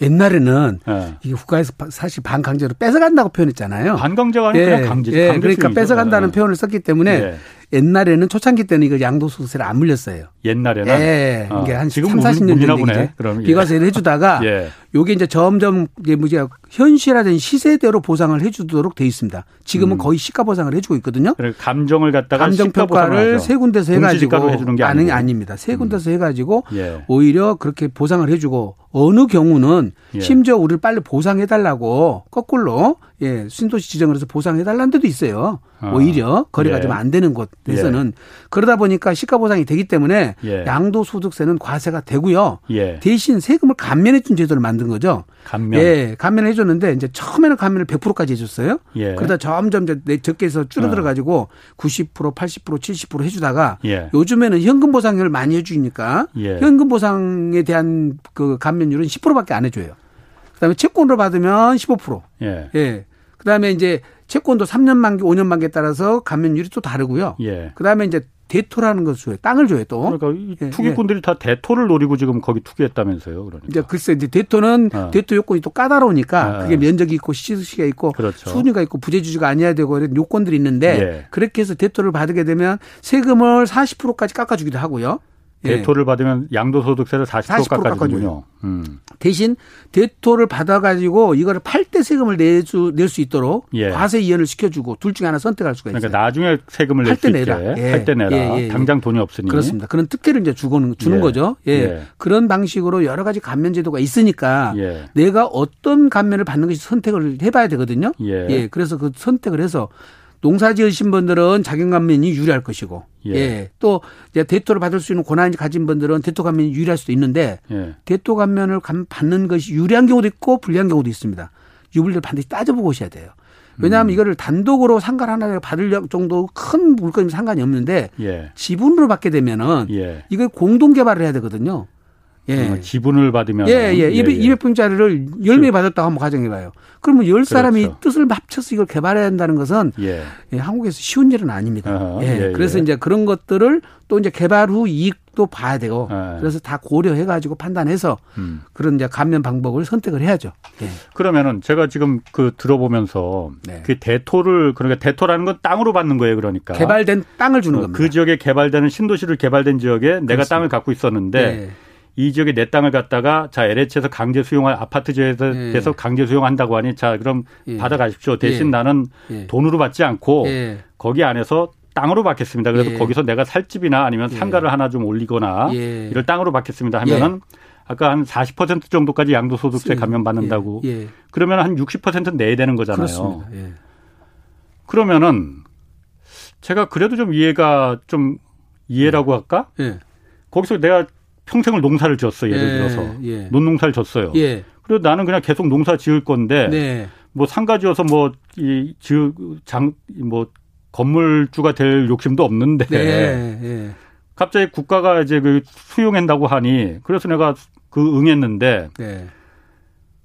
옛날에는 네. 이게 국가에서 사실 반강제로 뺏어간다고 표현했잖아요. 반강제가 아니라 예. 그냥 강제. 예. 그러니까 뺏어간다는 네. 표현을 썼기 때문에 옛날에는 초창기 때는 이거 양도소득세를 안 물렸어요. 옛날에는. 예. 어. 이게 한 지금 3, 40년 전 얘기죠. 그럼 예. 비과세를 해주다가 예. 요게 이제 점점 이제 뭐지 현실화된 시세대로 보상을 해주도록 돼 있습니다. 지금은 음. 거의 시가 보상을 해주고 있거든요. 감정을 갖다가 감정 평가를 세 군데서 해가지고 해주는 게 아니, 아닙니다. 세 군데서 음. 해가지고 예. 오히려 그렇게 보상을 해주고 어느 경우는 예. 심지어 우리를 빨리 보상해달라고 거꾸로 예 신도시 지정을 해서 보상해달라는 데도 있어요. 아. 오히려 거래가 예. 좀안 되는 곳에서는 예. 그러다 보니까 시가 보상이 되기 때문에 예. 양도소득세는 과세가 되고요. 예. 대신 세금을 감면해준 제도를 만든 거죠. 감면. 예, 감면을 해줬는데 이제 처음에는 감면을 100%까지 해줬어요. 예. 그러다 점점 이제 적게 해서 줄어들어 가지고 어. 90% 80% 70% 해주다가 예. 요즘에는 현금 보상을 많이 해주니까 현금 보상에 대한 그 감면율은 10%밖에 안 해줘요. 그다음에 채권으로 받으면 15%. 예. 예. 그다음에 이제 채권도 3년 만기, 5년 만기에 따라서 감면율이 또 다르고요. 예. 그다음에 이제 대토라는 것을 땅을 줘요 또. 그러니까 예, 투기꾼들이 예. 다 대토를 노리고 지금 거기 투기했다면서요. 그러니까. 이제 글쎄 이제 대토는 어. 대토 요건이 또 까다로우니까 아. 그게 면적이 있고 시수시가 있고 그렇죠. 수준이가 있고 부재주주가 아니어야 되고 이런 요건들이 있는데 예. 그렇게 해서 대토를 받게 되면 세금을 40%까지 깎아주기도 하고요. 예. 대토를 받으면 양도소득세를 40%, 40% 깎아주군요. 음. 대신 대토를 받아가지고 이거를 팔 때 세금을 내주 낼 수 있도록 예. 과세 이연을 시켜주고 둘 중에 하나 선택할 수가 있어요. 그러니까 나중에 세금을 낼 수 있게 예. 할때 내라. 예, 예, 당장 돈이 없으니. 그렇습니다. 그런 특혜를 이제 주고는 주는 거죠. 예. 그런 방식으로 여러 가지 감면 제도가 있으니까 내가 어떤 감면을 받는 것이 선택을 해봐야 되거든요. 예. 그래서 그 선택을 해서 농사 지으신 분들은 자격 감면이 유리할 것이고 예. 예. 또 이제 대토를 받을 수 있는 권한이 가진 분들은 대토 감면이 유리할 수도 있는데 예. 대토 감면을 받는 것이 유리한 경우도 있고 불리한 경우도 있습니다. 유불리를 반드시 따져보고 오셔야 돼요. 왜냐하면 음. 이거를 단독으로 상가 하나를 받을 정도 큰 물건이면 상관이 없는데 예. 지분으로 받게 되면은 예. 이걸 공동 개발을 해야 되거든요. 예. 어, 지분을 받으면. 예, 예. 200, 예, 200평짜리를 10명이 받았다고 한번 가정해 봐요. 그러면 10사람이 그렇죠. 뜻을 합쳐서 이걸 개발해야 한다는 것은 예. 예 한국에서 쉬운 일은 아닙니다. 어 예. 그래서 이제 그런 것들을 또 이제 개발 후 이익도 봐야 되고 예. 그래서 다 고려해 가지고 판단해서 음. 그런 이제 감면 방법을 선택을 해야죠. 예. 그러면은 제가 지금 그 들어보면서 네. 그 대토를 그러니까 대토라는 건 땅으로 받는 거예요. 그러니까 개발된 땅을 주는 어, 겁니다. 그 지역에 개발되는 신도시를 개발된 지역에 그렇습니다. 내가 땅을 갖고 있었는데 네. 이 지역에 내 땅을 갖다가 자 LH에서 강제 수용할 아파트 지역에서 예. 강제 수용한다고 하니 자 그럼 예. 받아가십시오. 대신 예. 나는 예. 돈으로 받지 않고 예. 거기 안에서 땅으로 받겠습니다. 그래서 예. 거기서 내가 살 집이나 아니면 상가를 하나 좀 올리거나 이를 땅으로 받겠습니다 하면은 아까 한 40% 정도까지 양도소득세 감면 받는다고 그러면 한 60% 내야 되는 거잖아요. 그러면은 제가 그래도 좀 이해가 좀 이해라고 할까? 거기서 내가 평생을 농사를 지었어 예를 예, 들어서 예. 논농사를 졌어요. 예. 그리고 나는 그냥 계속 농사 지을 건데 네. 뭐 상가 지어서 뭐이장뭐 건물주가 될 욕심도 없는데 네, 예. 갑자기 국가가 이제 그 수용한다고 하니 그래서 내가 그 응했는데 네.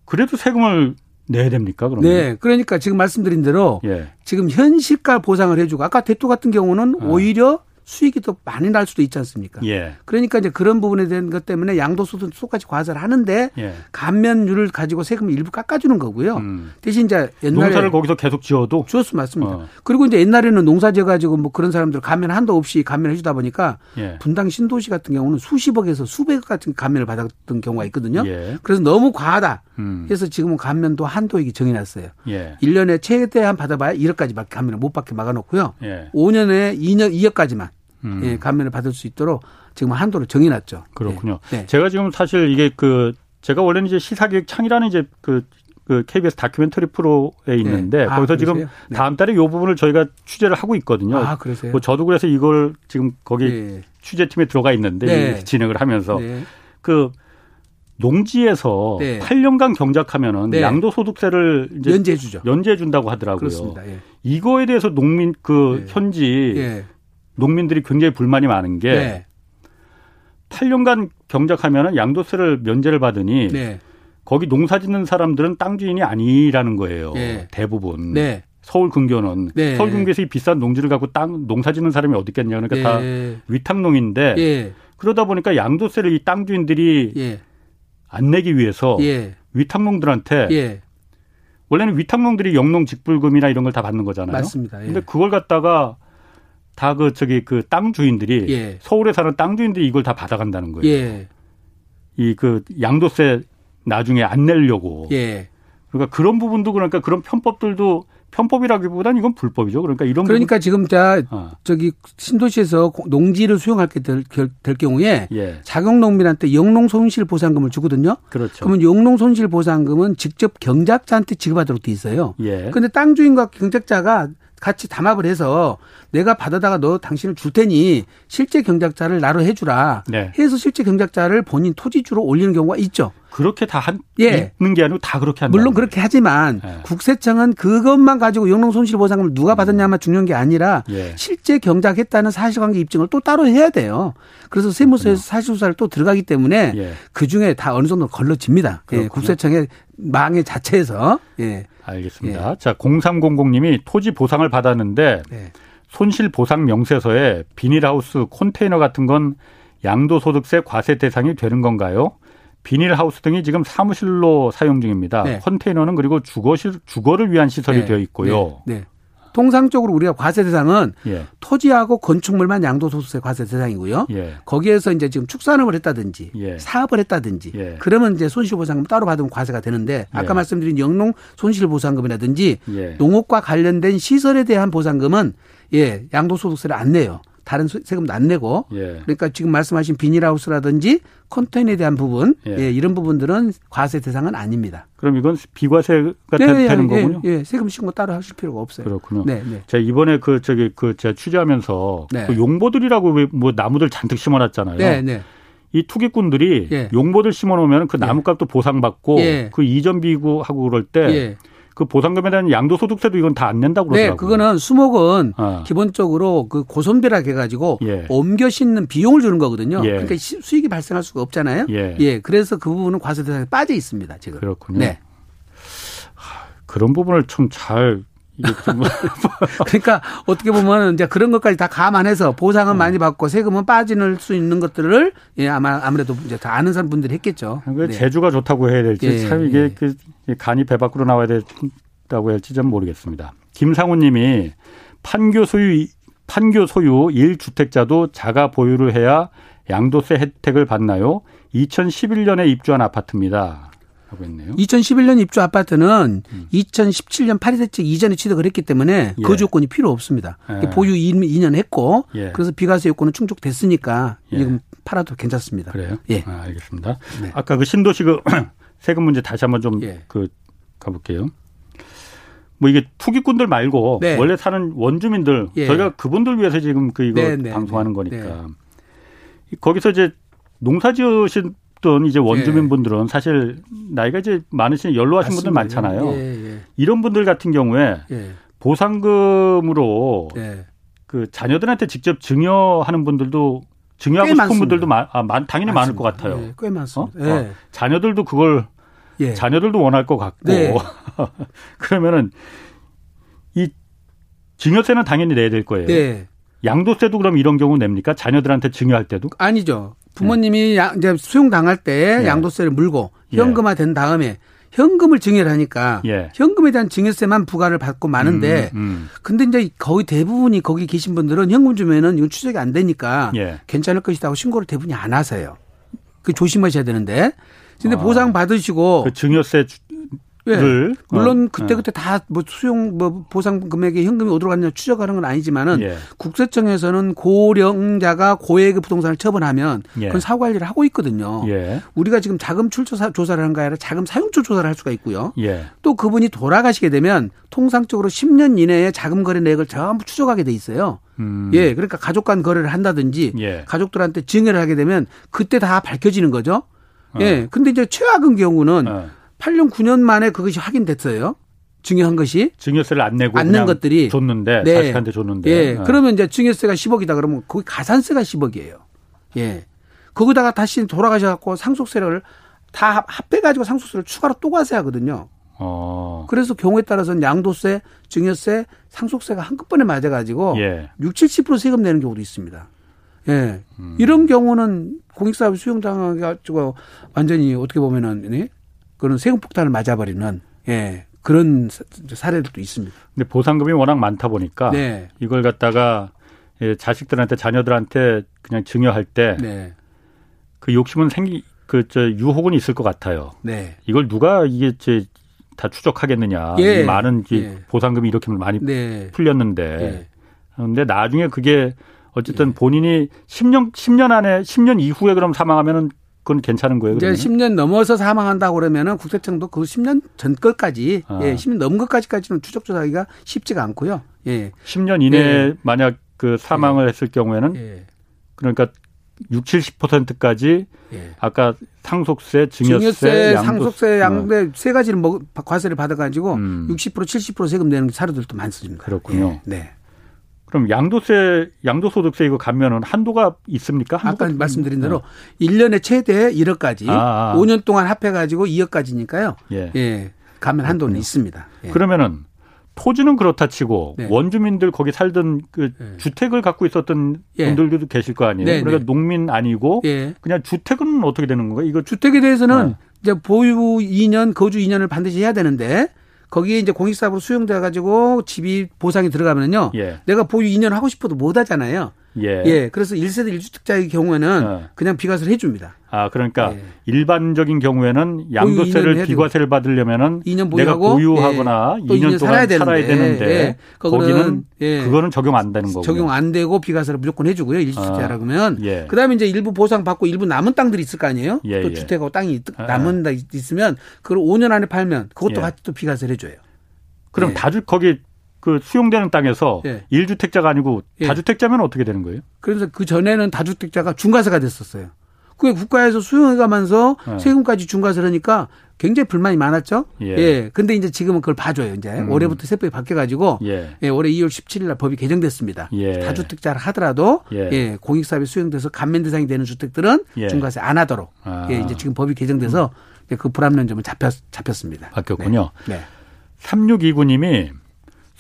그래도 세금을 내야 됩니까? 그러면? 네. 그러니까 지금 말씀드린 대로 예. 지금 현실가 보상을 해주고 아까 대토 같은 경우는 아. 오히려 수익이 더 많이 날 수도 있지 않습니까? 예. 그러니까 이제 그런 부분에 대한 것 때문에 양도소득 똑같이 과세를 하는데 예. 감면율을 가지고 세금을 일부 깎아주는 거고요. 음. 대신 이제 옛날에 농사를 거기서 계속 지어도 지었어 맞습니다. 어. 그리고 이제 옛날에는 농사 지어가지고 뭐 그런 사람들 감면 한도 없이 감면을 해주다 보니까 예. 분당 신도시 같은 경우는 수십억에서 수백억 같은 감면을 받았던 경우가 있거든요. 예. 그래서 너무 과하다. 음. 해서 지금은 감면도 한도액이 정해 놨어요. 예. 1년에 최대한 받아봐야 1억까지밖에 감면을 못 받게 막아놓고요. 예. 5년에 2년 2억까지만 음. 예, 감면을 받을 수 있도록 지금 한도를 정해 놨죠. 그렇군요. 네. 네. 제가 지금 사실 이게 그 제가 원래는 이제 시사기획 창이라는 이제 그, 그 KBS 다큐멘터리 프로에 네. 있는데 네. 아, 거기서 그러세요? 지금 네. 다음 달에 이 부분을 저희가 취재를 하고 있거든요. 아, 그러세요? 뭐 저도 그래서 이걸 지금 거기 네. 취재팀에 들어가 있는데 네. 진행을 하면서 그 농지에서 네. 8년간 경작하면은 네. 양도소득세를 연재해 주죠. 연재해 준다고 하더라고요. 그렇습니다. 예. 이거에 대해서 농민 그 네. 현지 예. 농민들이 굉장히 불만이 많은 게 네. 8년간 경작하면은 양도세를 면제를 받으니 네. 거기 농사 짓는 사람들은 땅 주인이 아니라는 거예요. 네. 대부분. 네. 서울 근교는 네. 서울 근교에서 이 비싼 농지를 갖고 땅 농사 짓는 사람이 어디 있겠냐 그러니까 다 네. 위탁농인데 예. 그러다 보니까 양도세를 이 땅 주인들이 예. 안 내기 위해서 예. 위탁농들한테 원래는 위탁농들이 영농 직불금이나 이런 걸 다 받는 거잖아요. 맞습니다. 근데 그걸 갖다가 다 그 저기 그 땅 주인들이 예. 서울에 사는 땅 주인들이 이걸 다 받아간다는 거예요. 예. 이그 양도세 나중에 안 내려고. 예. 그러니까 그런 부분도 그러니까 그런 편법들도 편법이라기보다는 이건 불법이죠. 그러니까 이런 그러니까 부분. 지금 자 어. 저기 신도시에서 농지를 수용하게 될, 될 경우에 예. 자격 농민한테 영농 손실 보상금을 주거든요. 그렇죠. 그러면 영농 손실 보상금은 직접 경작자한테 지급하도록 돼 있어요. 예. 근데 땅 주인과 경작자가 같이 담합을 해서 내가 받아다가 너 당신을 줄 테니 실제 경작자를 나로 해주라. 네. 해서 실제 경작자를 본인 토지주로 올리는 경우가 있죠. 그렇게 다 한, 예. 있는 게 아니고 다 그렇게 한다. 물론 그렇게 하지만 예. 국세청은 그것만 가지고 영농 손실 보상금을 누가 받았냐만 중요한 게 아니라 예. 실제 경작했다는 사실관계 입증을 또 따로 해야 돼요. 그래서 세무서에서 사실조사를 또 들어가기 때문에 예. 그 중에 다 어느 정도 걸러집니다. 예. 국세청의 망의 자체에서. 예. 알겠습니다. 예. 자, 0300님이 토지 보상을 받았는데 네. 손실 보상 명세서에 비닐하우스 컨테이너 같은 건 양도소득세 과세 대상이 되는 건가요? 비닐하우스 등이 지금 사무실로 사용 중입니다. 네. 컨테이너는 그리고 주거실 주거를 위한 시설이 네. 되어 있고요. 네. 네. 통상적으로 우리가 과세 대상은 예. 토지하고 건축물만 양도소득세 과세 대상이고요. 예. 거기에서 이제 지금 축산업을 했다든지 예. 사업을 했다든지 예. 그러면 이제 손실보상금 따로 받으면 과세가 되는데 아까 예. 말씀드린 영농 손실보상금이라든지 예. 농업과 관련된 시설에 대한 보상금은 예 양도소득세를 안 내요. 다른 세금도 안 내고 예. 그러니까 지금 말씀하신 비닐하우스라든지 컨테이너에 대한 부분 예. 예. 이런 부분들은 과세 대상은 아닙니다. 그럼 이건 비과세가 네, 되, 는 예, 거군요. 예, 세금 신고 따로 하실 필요가 없어요. 그렇군요. 네, 네. 제가 이번에 그 저기 그 제가 취재하면서 네. 그 용보들이라고 뭐 나무들 잔뜩 심어놨잖아요. 네, 네. 이 투기꾼들이 예. 용보들 심어놓으면 그 나무값도 보상받고 예. 그 이전 비구하고 그럴 때. 그 보상금에 대한 양도소득세도 이건 다 안 낸다고 네, 그러더라고요. 네, 그거는 수목은 어. 기본적으로 그 고손비라 해가지고 예. 옮겨 싣는 비용을 주는 거거든요. 예. 그러니까 수익이 발생할 수가 없잖아요. 예. 예. 그래서 그 부분은 과세 대상에 빠져 있습니다. 지금. 그렇군요. 네. 그런 부분을 좀 잘 그러니까 어떻게 보면 이제 그런 것까지 다 감안해서 보상은 음. 많이 받고 세금은 빠지는 수 있는 것들을 예 아마 아무래도 이제 다 아는 사람 분들이 했겠죠. 네. 제주가 좋다고 해야 될지 예, 참 이게 예. 그 간이 배 밖으로 나와야 된다고 할지 좀 모르겠습니다. 김상우님이 판교 소유 판교 소유 1주택자도 자가 보유를 해야 양도세 혜택을 받나요? 2011년에 입주한 아파트입니다. 하고 있네요. 2011년 입주 아파트는 음. 2017년 파리 대책 이전에 취득을 했기 때문에 예. 그 조건이 필요 없습니다. 예. 보유 2년 했고 예. 그래서 비과세 요건은 충족됐으니까 예. 지금 팔아도 괜찮습니다. 그래요? 예. 아, 알겠습니다. 네. 아까 그 신도시 그 세금 문제 다시 한번 좀그 예. 가볼게요. 뭐 이게 투기꾼들 말고 네. 원래 사는 원주민들 예. 저희가 그분들 위해서 지금 그 이거 네, 네 방송하는 네. 거니까 거기서 이제 농사 지으신 던 이제 원주민 예. 분들은 사실 나이가 이제 많으신 연로하신 분들 많잖아요. 예, 예. 이런 분들 같은 경우에 예. 보상금으로 예. 그 자녀들한테 직접 증여하는 분들도 증여하고 싶은 많습니다. 분들도 많, 아, 많, 당연히 많습니다. 많을 것 같아요. 예, 꽤 많습니다. 어? 어. 자녀들도 그걸 자녀들도 원할 것 같고 네. 그러면은 이 증여세는 당연히 내야 될 거예요. 네. 양도세도 그럼 이런 경우 냅니까? 자녀들한테 증여할 때도? 아니죠. 부모님이 네. 이제 수용 당할 때 네. 양도세를 물고 예. 현금화 된 다음에 현금을 증여를 하니까 예. 현금에 대한 증여세만 부과를 받고 마는데 음, 음. 근데 이제 거의 대부분이 거기 계신 분들은 현금 주면은 이건 추적이 안 되니까 예. 괜찮을 것이다 고 신고를 대부분이 안 하세요. 그 조심하셔야 되는데 근데 아. 보상 받으시고 그 증여세 네. 물론 어. 그때 그때 다 뭐 수용 뭐 보상 금액에 현금이 어디로 갔냐 추적하는 건 아니지만은 예. 국세청에서는 고령자가 고액의 부동산을 처분하면 예. 그건 사고 관리를 하고 있거든요. 예. 우리가 지금 자금 출처 조사를 하는 게 아니라 자금 사용처 조사를 할 수가 있고요. 예. 또 그분이 돌아가시게 되면 통상적으로 10년 이내에 자금 거래 내역을 전부 추적하게 돼 있어요. 음. 예, 그러니까 가족 간 거래를 한다든지 예. 가족들한테 증여를 하게 되면 그때 다 밝혀지는 거죠. 어. 예. 근데 이제 최악의 경우는 어. 8년 9년 만에 그것이 확인됐어요. 증여한 것이 증여세를 안 내고 안낸 것들이 줬는데 네. 자식한테 줬는데 예. 네. 그러면 이제 증여세가 10억이다 그러면 거기 가산세가 10억이에요. 예. 거기다가 다시 돌아가셔 갖고 상속세를 다 합해 가지고 상속세를 추가로 또 과세 하거든요. 어. 그래서 경우에 따라서는 양도세, 증여세, 상속세가 한꺼번에 맞아 가지고 예. 6, 70% 세금 내는 경우도 있습니다. 예. 음. 이런 경우는 공익사업 수용당해 가지고 완전히 어떻게 보면은 네? 그런 세금 폭탄을 맞아버리는 예, 그런 사례들도 있습니다. 근데 보상금이 워낙 많다 보니까 네. 이걸 갖다가 예, 자식들한테 자녀들한테 그냥 증여할 때그 네. 그 욕심은 생기 그 저 유혹은 있을 것 같아요. 네. 이걸 누가 이게 다 추적하겠느냐. 예. 많은 예. 보상금이 이렇게 많이 네. 풀렸는데. 예. 그런데 나중에 그게 어쨌든 예. 본인이 10년 10년 안에 10년 이후에 그럼 사망하면은 그건 괜찮은 거예요. 그러면? 이제 10년 넘어서 사망한다고 그러면은 국세청도 그 10년 전 것까지 아. 예, 10년 넘은 것까지까지는 추적 조사하기가 쉽지가 않고요. 예. 10년 이내에 예. 만약 그 사망을 예. 했을 경우에는 예. 그러니까 6, 70%까지 예. 아까 상속세, 증여세, 증여세 상속세, 양대 어. 세 가지를 먹, 과세를 받아 가지고 음. 60% 70% 세금 내는 사례들도 많습니다. 그렇군요. 예. 네. 그럼 양도세, 양도소득세 이거 감면은 한도가 있습니까? 한도가 아까 말씀드린 대로 네. 1년에 최대 1억까지 아, 아. 5년 동안 합해 가지고 2억까지니까요. 예. 예. 감면 한도는 그렇군요. 있습니다. 예. 그러면은 토지는 그렇다 치고 네. 원주민들 거기 살던 그 네. 주택을 갖고 있었던 예. 분들도 계실 거 아니에요. 네, 그러니까 네. 농민 아니고 예. 그냥 주택은 어떻게 되는 건가요? 이거 주택에 대해서는 네. 이제 보유 2년, 거주 2년을 반드시 해야 되는데 거기에 이제 공익사업으로 수용돼 가지고 집이 보상이 들어가면요. 예. 내가 보유 2년 하고 싶어도 못 하잖아요. 예. 예. 그래서 1세대 1주택자의 경우에는 어. 그냥 비과세를 해 줍니다. 아, 그러니까 예. 일반적인 경우에는 양도세를 비과세를 받으려면은 2년 내가 보유하거나 예. 2년, 2년, 동안 살아야 되는데, 살아야 되는데 예. 거기는 예. 그거는 적용 안 되는 거고 적용 안 되고 비과세를 무조건 해 주고요. 1주택자 아. 그러면 예. 그다음에 이제 일부 보상 받고 일부 남은 땅들이 있을 거 아니에요? 예, 또 주택하고 땅이 아. 남은 데 있으면 그걸 5년 안에 팔면 그것도 같이 또 비과세를 해 줘요. 그럼 다 주 거기 그 수용되는 땅에서 예. 1주택자가 아니고 다주택자면 어떻게 되는 거예요? 그래서 그 전에는 다주택자가 중과세가 됐었어요. 그게 국가에서 수용해 가면서 네. 세금까지 중과세를 하니까 굉장히 불만이 많았죠. 예. 예. 근데 이제 지금은 그걸 봐줘요. 이제 음. 올해부터 세법이 바뀌어가지고 예. 예. 올해 2월 17일 날 법이 개정됐습니다. 예. 다주택자를 하더라도 예. 예. 공익사업에 수용돼서 감면 대상이 되는 주택들은 예. 중과세 안 하도록 아. 예. 이제 지금 법이 개정돼서 음. 그 불합리한 점은 잡혔, 잡혔습니다. 바뀌었군요. 네. 네. 3629님이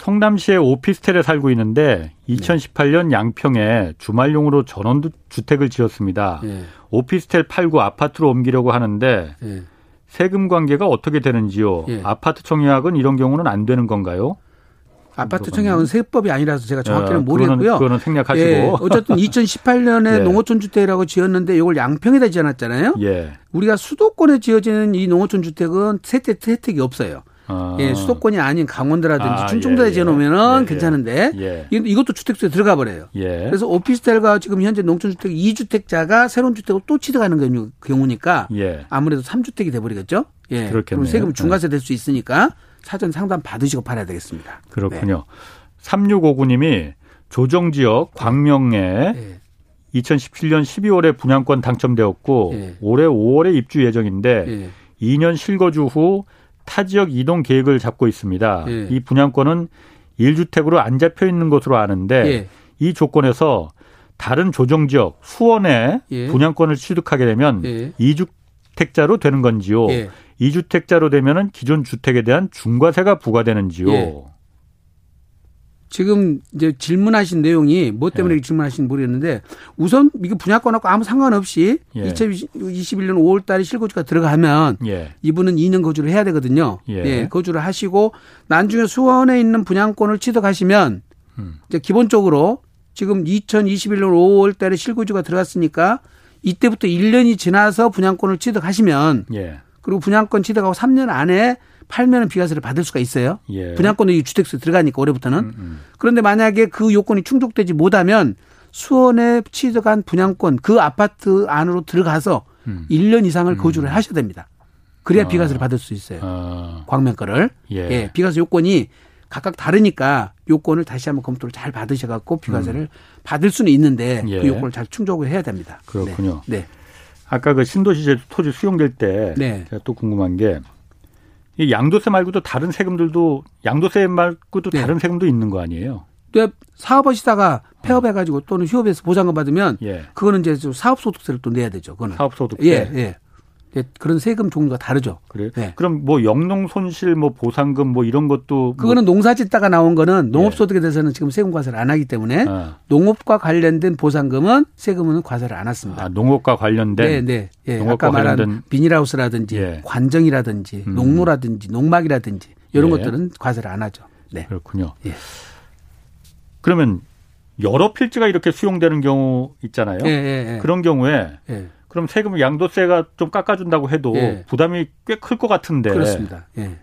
성남시의 오피스텔에 살고 있는데 2018년 양평에 주말용으로 전원 주택을 지었습니다. 네. 오피스텔 팔고 아파트로 옮기려고 하는데 네. 세금 관계가 어떻게 되는지요? 예. 아파트 청약은 이런 경우는 안 되는 건가요? 아파트 청약은 세법이 아니라서 제가 정확히는 어, 모르겠고요. 그거는 생략하시고. 예, 어쨌든 2018년에 예. 농어촌 주택이라고 지었는데 이걸 양평에다 지어놨잖아요. 예. 우리가 수도권에 지어지는 이 농어촌 주택은 세대 혜택이 없어요. 아. 예, 수도권이 아닌 강원도라든지 아, 춘천도에 예, 지어놓으면은 예, 예. 괜찮은데 예. 이것도 주택수에 들어가 버려요. 예. 그래서 오피스텔과 지금 현재 농촌주택 2주택자가 새로운 주택을 또 취득하는 경우니까 아무래도 3주택이 돼버리겠죠. 예. 그렇겠네요. 그럼 세금 중과세 될 수 있으니까 사전 상담 받으시고 팔아야 되겠습니다. 그렇군요. 네. 3659님이 조정지역 광명에 네. 2017년 12월에 분양권 당첨되었고 네. 올해 5월에 입주 예정인데 2년 실거주 후 타 지역 이동 계획을 잡고 있습니다. 이 분양권은 1주택으로 안 잡혀 있는 것으로 아는데 이 조건에서 다른 조정 지역 수원에 분양권을 취득하게 되면 예. 2주택자로 되는 건지요. 2주택자로 되면은 기존 주택에 대한 중과세가 부과되는지요? 예. 지금 이제 질문하신 내용이 뭐 때문에 예. 질문하신 모르겠는데 우선 이게 분양권하고 아무 상관없이 예. 2021년 5월 달에 실거주가 들어가면 예. 이분은 2년 거주를 해야 되거든요. 예. 예. 거주를 하시고 나중에 수원에 있는 분양권을 취득하시면 음. 이제 기본적으로 지금 2021년 5월 달에 실거주가 들어갔으니까 이때부터 1년이 지나서 분양권을 취득하시면 예. 그리고 분양권 취득하고 3년 안에 팔면은 비과세를 받을 수가 있어요. 예. 분양권이 주택수에 들어가니까 올해부터는. 음, 음. 그런데 만약에 그 요건이 충족되지 못하면 수원에 취득한 분양권 그 아파트 안으로 들어가서 음. 1년 이상을 거주를 음. 하셔야 됩니다. 그래야 아. 비과세를 받을 수 있어요. 아. 광명 거를. 예. 예. 비과세 요건이 각각 다르니까 요건을 다시 한번 검토를 잘 받으셔 갖고 비과세를 음. 받을 수는 있는데 예. 그 요건을 잘 충족을 해야 됩니다. 그렇군요. 네. 네. 아까 그 신도시 토지 수용될 때 네. 제가 또 궁금한 게이 양도세 말고도 다른 세금들도 양도세 말고도 네. 다른 세금도 있는 거 아니에요? 네, 사업하시다가 폐업해가지고 또는 휴업에서 보상금 받으면 예. 그거는 이제 사업소득세를 또 내야 되죠. 그거는 사업소득세. 예, 예. 예, 그런 세금 종류가 다르죠. 그래요? 네. 그럼 뭐 영농 손실 뭐 보상금 뭐 이런 것도 뭐 그거는 뭐 농사 짓다가 나온 거는 농업 소득에 예. 대해서는 지금 세금 과세를 안 하기 때문에 아. 농업과 관련된 보상금은 세금은 과세를 안 했습니다. 아, 농업과 관련된 네, 네. 예. 농업과 아까 관련된 비닐하우스라든지 예. 관정이라든지 음. 농로라든지 농막이라든지 이런 예. 것들은 과세를 안 하죠. 네. 그렇군요. 예. 그러면 여러 필지가 이렇게 수용되는 경우 있잖아요. 예, 예, 예. 그런 경우에 예. 그럼 세금 양도세가 좀 깎아준다고 해도 예. 부담이 꽤 클 것 같은데. 그렇습니다. 예.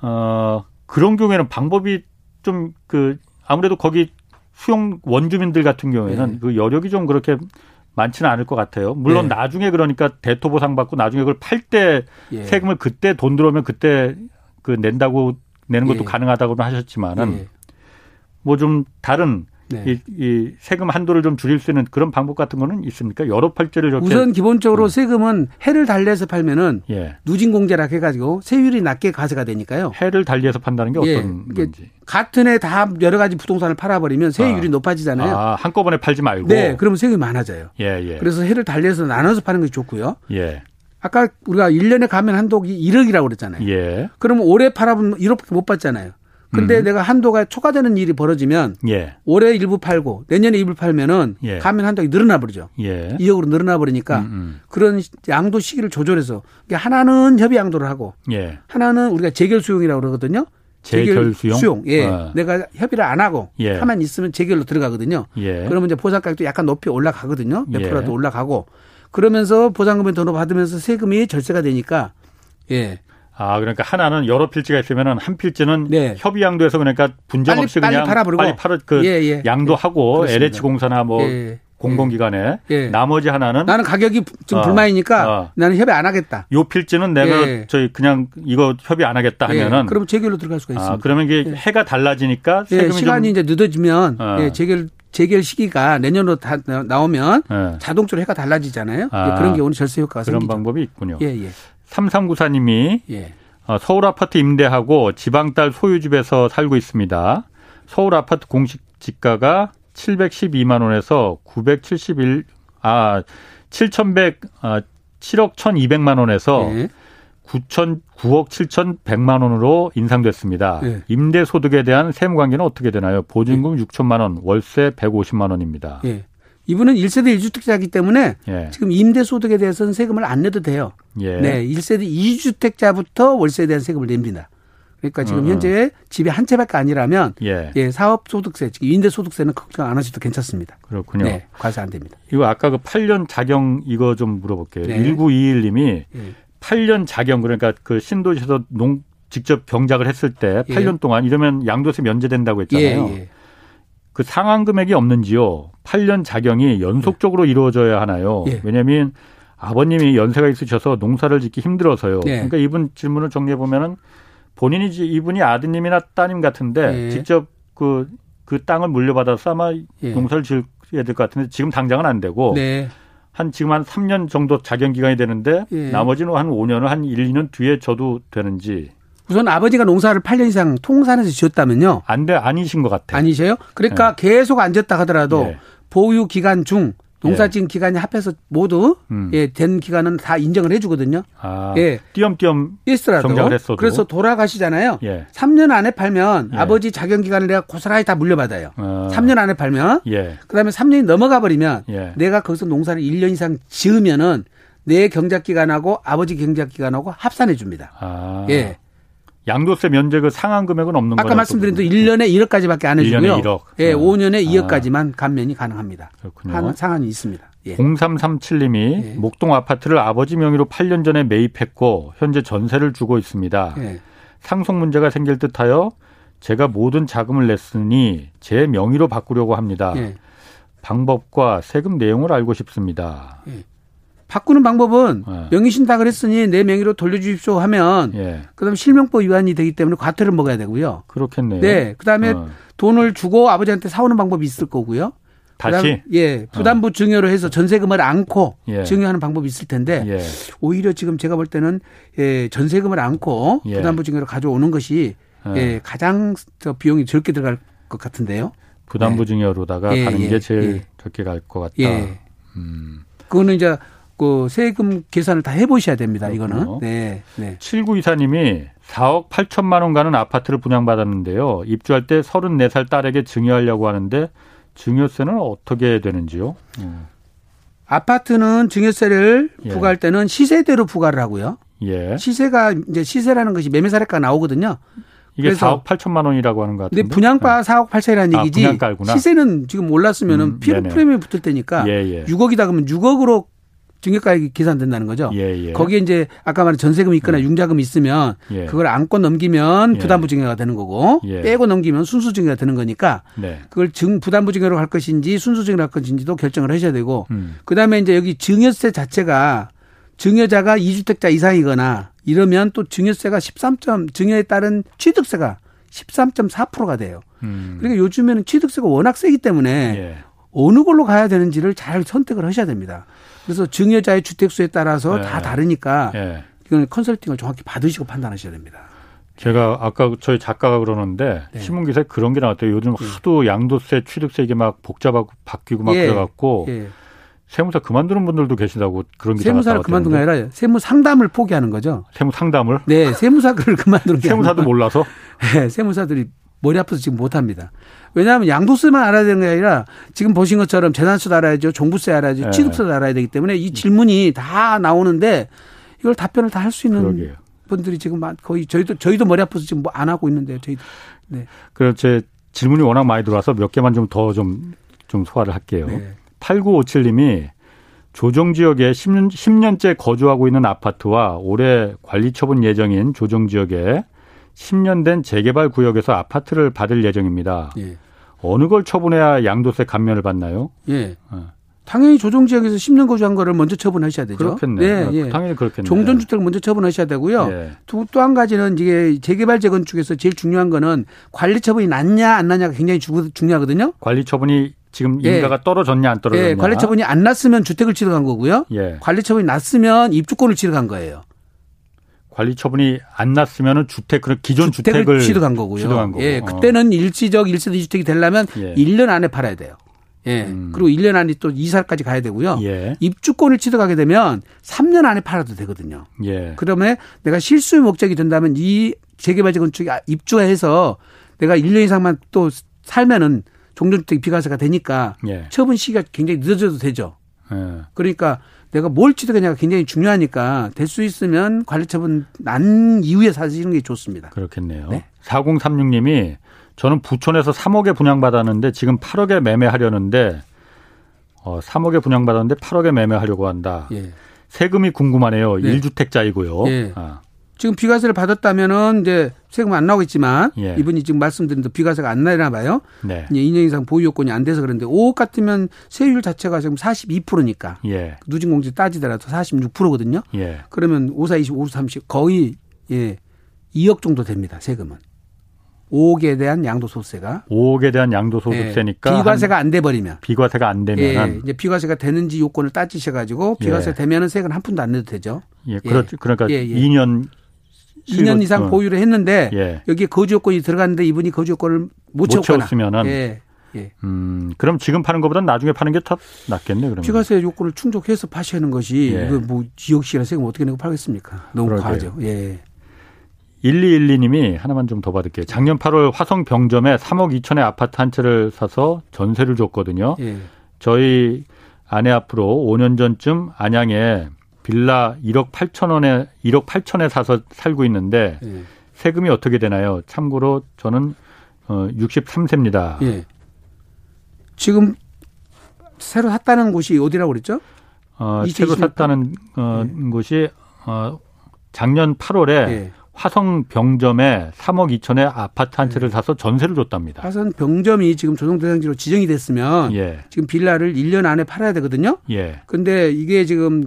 어, 그런 경우에는 방법이 좀 그 아무래도 거기 수용 원주민들 같은 경우에는 예. 그 여력이 좀 그렇게 많지는 않을 것 같아요. 물론 예. 나중에 그러니까 대토보상 받고 나중에 그걸 팔때 예. 세금을 그때 돈 들어오면 그때 그 낸다고 내는 것도 예. 가능하다고는 하셨지만은 뭐 좀 다른 네. 이, 이, 세금 한도를 좀 줄일 수 있는 그런 방법 같은 거는 있습니까? 여러 이렇게 우선 기본적으로 음. 세금은 해를 달래서 팔면은 예. 누진 공제라 해가지고 세율이 낮게 가세가 되니까요. 해를 달리해서 판다는 게 예. 어떤 예. 건지. 같은 해 다 여러 가지 부동산을 팔아버리면 세율이 아. 높아지잖아요. 아, 한꺼번에 팔지 말고. 네, 그러면 세금이 많아져요. 예, 예. 그래서 해를 달래서 나눠서 파는 것이 좋고요. 예. 아까 우리가 1년에 가면 한도기 1억이라고 그랬잖아요. 예. 그러면 올해 팔아보면 1억밖에 못 받잖아요. 근데 음. 내가 한도가 초과되는 일이 벌어지면 예. 올해 일부 팔고 내년에 일부 팔면은 예. 가면 한도가 늘어나 버리죠. 예. 2억으로 늘어나 버리니까 음, 음. 그런 양도 시기를 조절해서 하나는 협의 양도를 하고 예. 하나는 우리가 재결 수용이라고 그러거든요. 재결 수용? 수용. 예. 어. 내가 협의를 안 하고 예. 가만 있으면 재결로 들어가거든요. 예. 그러면 이제 보상 가격도 약간 높이 올라가거든요. 몇 예. 프로라도 올라가고 그러면서 보상금을 더 받으면서 세금이 절세가 되니까 예. 아, 그러니까 하나는 여러 필지가 있으면은 한 필지는 네. 협의 양도해서 그러니까 분쟁 없이 빨리, 그냥 빨리, 빨리 팔아 그 예, 예. 양도하고 예. LH 공사나 뭐 예. 공공기관에 예. 나머지 하나는 나는 가격이 좀 어, 불만이니까 어. 나는 협의 안 하겠다. 요 필지는 내가 예. 저희 그냥 이거 협의 안 하겠다 예. 하면은 그러면 재결로 들어갈 수가 아, 있습니다. 아, 그러면 이게 해가 달라지니까 시간이 이제 늦어지면 어. 재결 재결 시기가 내년으로 다 나오면 네. 자동적으로 해가 달라지잖아요. 아, 그런 경우는 절세 효과가 그런 생기죠. 방법이 있군요. 예, 예. 3394님이 예. 어, 서울 아파트 임대하고 지방 딸 소유집에서 살고 있습니다. 서울 아파트 공식 지가가 712만 원에서 971, 아, 7,100, 아, 7억 1,200만 원에서 네. 9천 9억 7천100만 원으로 인상됐습니다. 네. 임대 소득에 대한 세무 관계는 어떻게 되나요? 보증금 네. 6천만 원, 월세 150만 원입니다. 네. 이분은 1세대 1주택자이기 때문에 예. 지금 임대 소득에 대해서는 세금을 안 내도 돼요. 예. 네, 1세대 2주택자부터 월세에 대한 세금을 냅니다. 그러니까 지금 어. 현재 집이 한 채밖에 아니라면 예. 예 사업 소득세, 임대 소득세는 걱정 안 하셔도 괜찮습니다. 그렇군요. 네, 과세 안 됩니다. 이거 아까 그 8년 자경 이거 좀 물어볼게요. 네. 1921님이 네. 8년 자경 그러니까 그 신도시에서 농 직접 경작을 했을 때 8년 예. 동안 이러면 양도세 면제된다고 했잖아요. 예, 예. 그 상한 금액이 없는지요? 8년 자경이 연속적으로 이루어져야 하나요? 예. 왜냐하면 아버님이 연세가 있으셔서 농사를 짓기 힘들어서요. 예. 그러니까 이분 질문을 정리해 보면은 본인이 이분이 아드님이나 따님 같은데 예. 직접 그, 그 땅을 물려받아서 아마 예. 농사를 지어야 될 것 같은데 지금 당장은 안 되고 네. 한 지금 한 3년 정도 자경 기간이 되는데 예. 나머지는 한 5년을 한 1, 2년 뒤에 줘도 되는지 우선 아버지가 농사를 8년 이상 통산에서 지었다면요. 안 돼, 아니신 것 같아요. 아니세요? 그러니까 네. 계속 안 지었다 하더라도 네. 보유 기간 중 농사진 예. 기간이 합해서 모두 음. 예, 된 기간은 다 인정을 해주거든요. 아, 예. 띄엄띄엄 있더라도 했어도. 그래서 돌아가시잖아요. 예. 3년 안에 팔면 예. 아버지 자격 기간을 내가 고스란히 다 물려받아요. 아. 3년 안에 팔면 예. 그다음에 3년이 넘어가 버리면 예. 내가 거기서 농사를 1년 이상 지으면은 내 경작 기간하고 아버지 경작 기간하고 합산해 줍니다. 아. 예. 양도세 면제 그 상한 금액은 없는 거죠. 아까 말씀드린 또 1년에 1억까지밖에 안 해주고요. 1년에 1억. 예, 5년에 아. 2억까지만 감면이 가능합니다. 그렇군요. 한, 상한이 있습니다. 예. 0337님이 예. 목동 아파트를 아버지 명의로 8년 전에 매입했고 현재 전세를 주고 있습니다. 예. 상속 문제가 생길 듯하여 제가 모든 자금을 냈으니 제 명의로 바꾸려고 합니다. 예. 방법과 세금 내용을 알고 싶습니다. 예. 바꾸는 방법은 네. 명의 신탁을 했으니 내 명의로 돌려주십시오 하면 예. 그다음 에 실명법 위반이 되기 때문에 과태료를 먹어야 되고요. 그렇겠네요. 네, 그다음에 어. 돈을 주고 아버지한테 사오는 방법이 있을 거고요. 다시 예 부담부 어. 증여로 해서 전세금을 안고 예. 증여하는 방법이 있을 텐데 예. 오히려 지금 제가 볼 때는 예 전세금을 안고 예. 부담부 증여로 가져오는 것이 예, 예 가장 저 비용이 적게 들어갈 것 같은데요. 부담부 네. 증여로다가 예. 가는 게 제일 적게 갈 것 같다. 음. 그거는 이제 그 세금 계산을 다 해보셔야 됩니다. 이거는. 네. 네. 7924님이 4억 8천만 원 가는 아파트를 분양받았는데요. 입주할 때 34살 딸에게 증여하려고 하는데 증여세는 어떻게 되는지요? 음. 아파트는 증여세를 예. 부과할 때는 시세대로 부과를 하고요. 예. 시세가 이제 시세라는 것이 매매사례가 나오거든요. 이게 4억 8천만 원이라고 하는 것 같은데. 근데 분양가 네. 4억 8천이라는 아, 얘기지. 분양가구나. 시세는 지금 올랐으면은 음, 피로 프리미엄 붙을 때니까 예, 예. 6억이다 그러면 6억으로 증여가액이 계산된다는 거죠. 예, 예. 거기에 이제 아까 말한 전세금이 있거나 예. 융자금이 있으면 예. 그걸 안고 넘기면 예. 부담부 증여가 되는 거고 예. 빼고 넘기면 순수 증여가 되는 거니까 네. 그걸 증 부담부 증여로 할 것인지 순수 증여로 할 것인지도 결정을 하셔야 되고 음. 그다음에 이제 여기 증여세 자체가 증여자가 2주택자 이상이거나 이러면 또 증여세가 13점 증여에 따른 취득세가 13.4%가 돼요. 음. 그러니까 요즘에는 취득세가 워낙 세기 때문에 어느 걸로 가야 되는지를 잘 선택을 하셔야 됩니다. 그래서 증여자의 주택수에 따라서 네. 다 다르니까 네. 이건 컨설팅을 정확히 받으시고 판단하셔야 됩니다. 제가 아까 저희 작가가 그러는데 네. 신문 기사에 그런 게 나왔대요. 요즘 네. 하도 양도세, 취득세 이게 막 복잡하고 바뀌고 막 예. 그래갖고 예. 세무사 그만두는 분들도 계시다고 그런 기사가 세무사를 그만둔 게 아니라 세무 상담을 포기하는 거죠. 세무 상담을? 네, 세무사를 그만두는 게 세무사도 몰라서? 네, 세무사들이 머리 아파서 지금 못합니다. 왜냐하면 양도세만 알아야 되는 게 아니라 지금 보신 것처럼 재산세도 알아야죠. 종부세 알아야죠. 네. 취득세도 알아야 되기 때문에 이 질문이 다 나오는데 이걸 답변을 다 할 수 있는 그러게요. 분들이 지금 거의 저희도 저희도 머리 아파서 지금 뭐 안 하고 있는데요. 저희도. 네. 그래서 제 질문이 워낙 많이 들어와서 몇 개만 좀더좀좀 소화를 할게요. 네. 8957님이 조정 지역에 10년, 10년째 거주하고 있는 아파트와 올해 관리 처분 예정인 조정 지역에 10년 된 재개발 구역에서 아파트를 받을 예정입니다. 예. 어느 걸 처분해야 양도세 감면을 받나요? 예. 어. 당연히 조정 지역에서 10년 거주한 거를 먼저 처분하셔야 되죠. 그렇겠네. 네, 예. 당연히 그렇겠네. 종전 주택을 먼저 처분하셔야 되고요. 예. 또한 가지는 이게 재개발 재건축에서 제일 중요한 거는 관리 처분이 낫냐 안 나냐가 굉장히 중요하거든요. 관리 처분이 지금 예. 인가가 예. 떨어졌냐 안 떨어졌냐. 예. 관리 처분이 안 났으면 주택을 취득한 거고요. 예. 관리 처분이 났으면 입주권을 취득한 거예요. 관리 처분이 안 났으면은 주택 그 기존 주택을, 주택을 취득한 거고요. 취득한 거고. 예, 어. 그때는 어. 일시적 1세대 주택이 되려면 예. 1년 안에 팔아야 돼요. 예. 음. 그리고 1년 안에 또 이사까지 가야 되고요. 예. 입주권을 취득하게 되면 3년 안에 팔아도 되거든요. 예. 그러면 내가 실수의 목적이 된다면 이 재개발 재건축이 입주해서 내가 1년 이상만 또 살면은 종전주택 비과세가 되니까 예. 처분 시기가 굉장히 늦어져도 되죠. 예. 그러니까 내가 뭘 취득하냐가 굉장히 중요하니까 될 수 있으면 관리처분 난 이후에 사시는 게 좋습니다. 그렇겠네요. 네. 4036님이 저는 부촌에서 3억에 분양받았는데 지금 8억에 매매하려는데 어, 3억에 분양받았는데 8억에 매매하려고 한다. 예. 세금이 궁금하네요. 네. 1주택자이고요. 예. 아. 지금 비과세를 받았다면은 이제 세금 안 나오겠지만 예. 이분이 지금 말씀드린 대로 비과세가 안 나나 봐요. 네. 이제 2년 이상 보유 요건이 안 돼서 그런데 5억 같으면 세율 자체가 지금 42%니까 예. 누진공제 따지더라도 46%거든요. 예. 그러면 5, 4, 20, 5, 30 거의 예 2억 정도 됩니다. 세금은. 5억에 대한 양도소득세가 5억에 대한 양도소득세니까 예, 비과세가 안 돼 버리면 비과세가 안 되면 예, 이제 비과세가 되는지 요건을 따지셔 가지고 비과세 예. 되면은 세금 한 푼도 안 내도 되죠. 예, 그렇 그러니까 예, 2년 예. 2년 이상 어. 보유를 했는데 예. 여기에 거주 요건이 들어갔는데 이분이 거주 요건을 못, 못 채웠으면은 예. 예. 음, 그럼 지금 파는 것보다 나중에 파는 게 더 낫겠네, 그러면. 비과세 요건을 충족해서 파시는 것이 예. 이거 뭐 지역시라 세금 어떻게 내고 팔겠습니까? 너무 그러게요. 과하죠. 예. 1212님이 하나만 좀 더 받을게요. 작년 8월 화성 병점에 3억 2천의 아파트 한 채를 사서 전세를 줬거든요. 예. 저희 아내 앞으로 5년 전쯤 안양에 빌라 1억 8천 원에 1억 8천에 사서 살고 있는데 예. 세금이 어떻게 되나요? 참고로 저는 어 63세입니다. 예. 지금 새로 샀다는 곳이 어디라고 그랬죠? 어, 새로 샀다는 어, 예. 곳이 어, 작년 8월에 예. 화성 병점에 3억 2천에 아파트 한 채를 예. 사서 전세를 줬답니다. 화성 병점이 지금 조정 대상지로 지정이 됐으면 예. 지금 빌라를 1년 안에 팔아야 되거든요. 예. 근데 이게 지금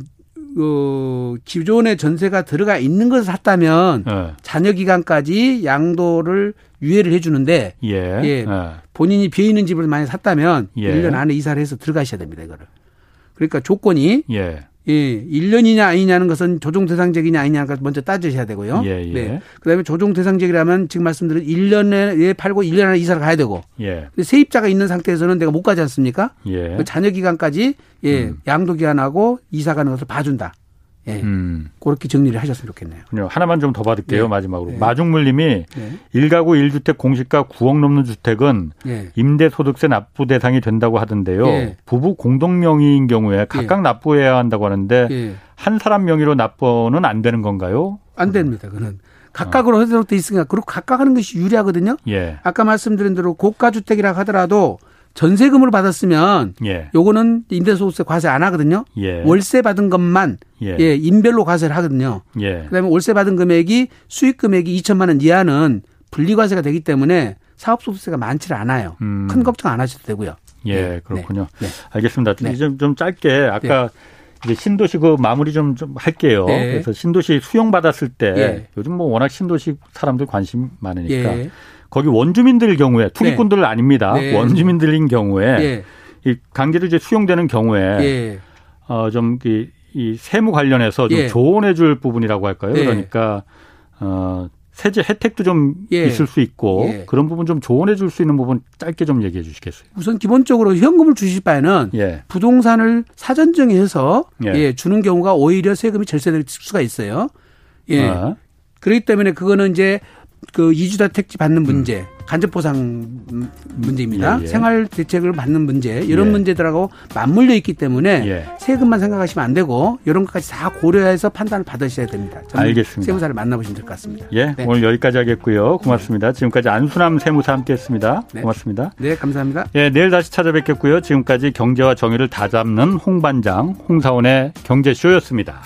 그 기존의 전세가 들어가 있는 것을 샀다면 예. 자녀 기간까지 양도를 유예를 해 주는데 예. 예. 예. 본인이 비어 있는 집을 많이 샀다면 예. 1년 안에 이사를 해서 들어가셔야 됩니다, 이거를. 그러니까 조건이 예. 예, 1년이냐 아니냐는 것은 조정 대상적이냐 아니냐가 먼저 따지셔야 되고요. 예, 예. 네. 그다음에 조정 대상적이라면 지금 말씀드린 1년에 팔고 1년 안에 이사를 가야 되고. 예. 근데 세입자가 있는 상태에서는 내가 못 가지 않습니까? 예. 그 자녀 기간까지 예, 음. 양도 기간하고 이사 가는 것을 봐준다. 예. 음. 그렇게 정리를 하셨으면 좋겠네요. 하나만 좀 더 받을게요. 네. 마지막으로. 네. 마중물님이 네. 1가구 1주택 공시가 9억 넘는 주택은 네. 임대소득세 납부 대상이 된다고 하던데요. 네. 부부 공동 명의인 경우에 각각 네. 납부해야 한다고 하는데 한 사람 명의로 납부는 안 되는 건가요? 안 됩니다. 그는 각각으로 해서 돼 있으니까 그리고 각각 하는 것이 유리하거든요. 예. 아까 말씀드린 대로 고가 주택이라 하더라도 전세금으로 받았으면 예. 요거는 임대소득세 과세 안 하거든요. 예. 월세 받은 것만 예. 예 인별로 과세를 하거든요. 예. 그다음에 월세 받은 금액이 수익 금액이 2천만 원 이하는 분리과세가 되기 때문에 사업소득세가 많지를 않아요. 음. 큰 걱정 안 하셔도 되고요. 예, 네. 네. 네. 알겠습니다. 네. 좀, 좀 짧게 아까 네. 이제 신도시 그 마무리 좀, 좀 할게요. 네. 그래서 신도시 수용 받았을 때 예. 요즘 뭐 워낙 신도시 사람들 관심 많으니까 예. 거기 원주민들 경우에 투기꾼들 네. 아닙니다. 네. 원주민들인 경우에 네. 이 강제로 이제 수용되는 경우에 예. 어좀 이, 이 세무 관련해서 좀 예. 조언해 줄 부분이라고 할까요? 네. 그러니까 어 세제 혜택도 좀 예. 있을 수 있고 예. 그런 부분 좀 조언해 줄 수 있는 부분 짧게 좀 얘기해 주시겠어요? 우선 기본적으로 현금을 주실 바에는 예. 부동산을 사전 정해서 예. 예. 주는 경우가 오히려 세금이 절세될 수가 있어요. 예. 아. 그렇기 때문에 그거는 이제 그 이주다택지 받는 음. 문제, 음. 간접보상 문제입니다. 예, 예. 생활 대책을 받는 문제 이런 예. 문제들하고 맞물려 있기 때문에 예. 세금만 생각하시면 안 되고 이런 것까지 다 고려해서 판단을 받으셔야 됩니다. 알겠습니다. 세무사를 만나보시면 될 것 같습니다. 예, 네. 오늘 여기까지 하겠고요. 고맙습니다. 지금까지 안순함 세무사 함께했습니다. 네. 고맙습니다. 네, 감사합니다. 예, 내일 다시 찾아뵙겠고요. 지금까지 경제와 정의를 다잡는 홍반장 홍사원의 경제쇼였습니다.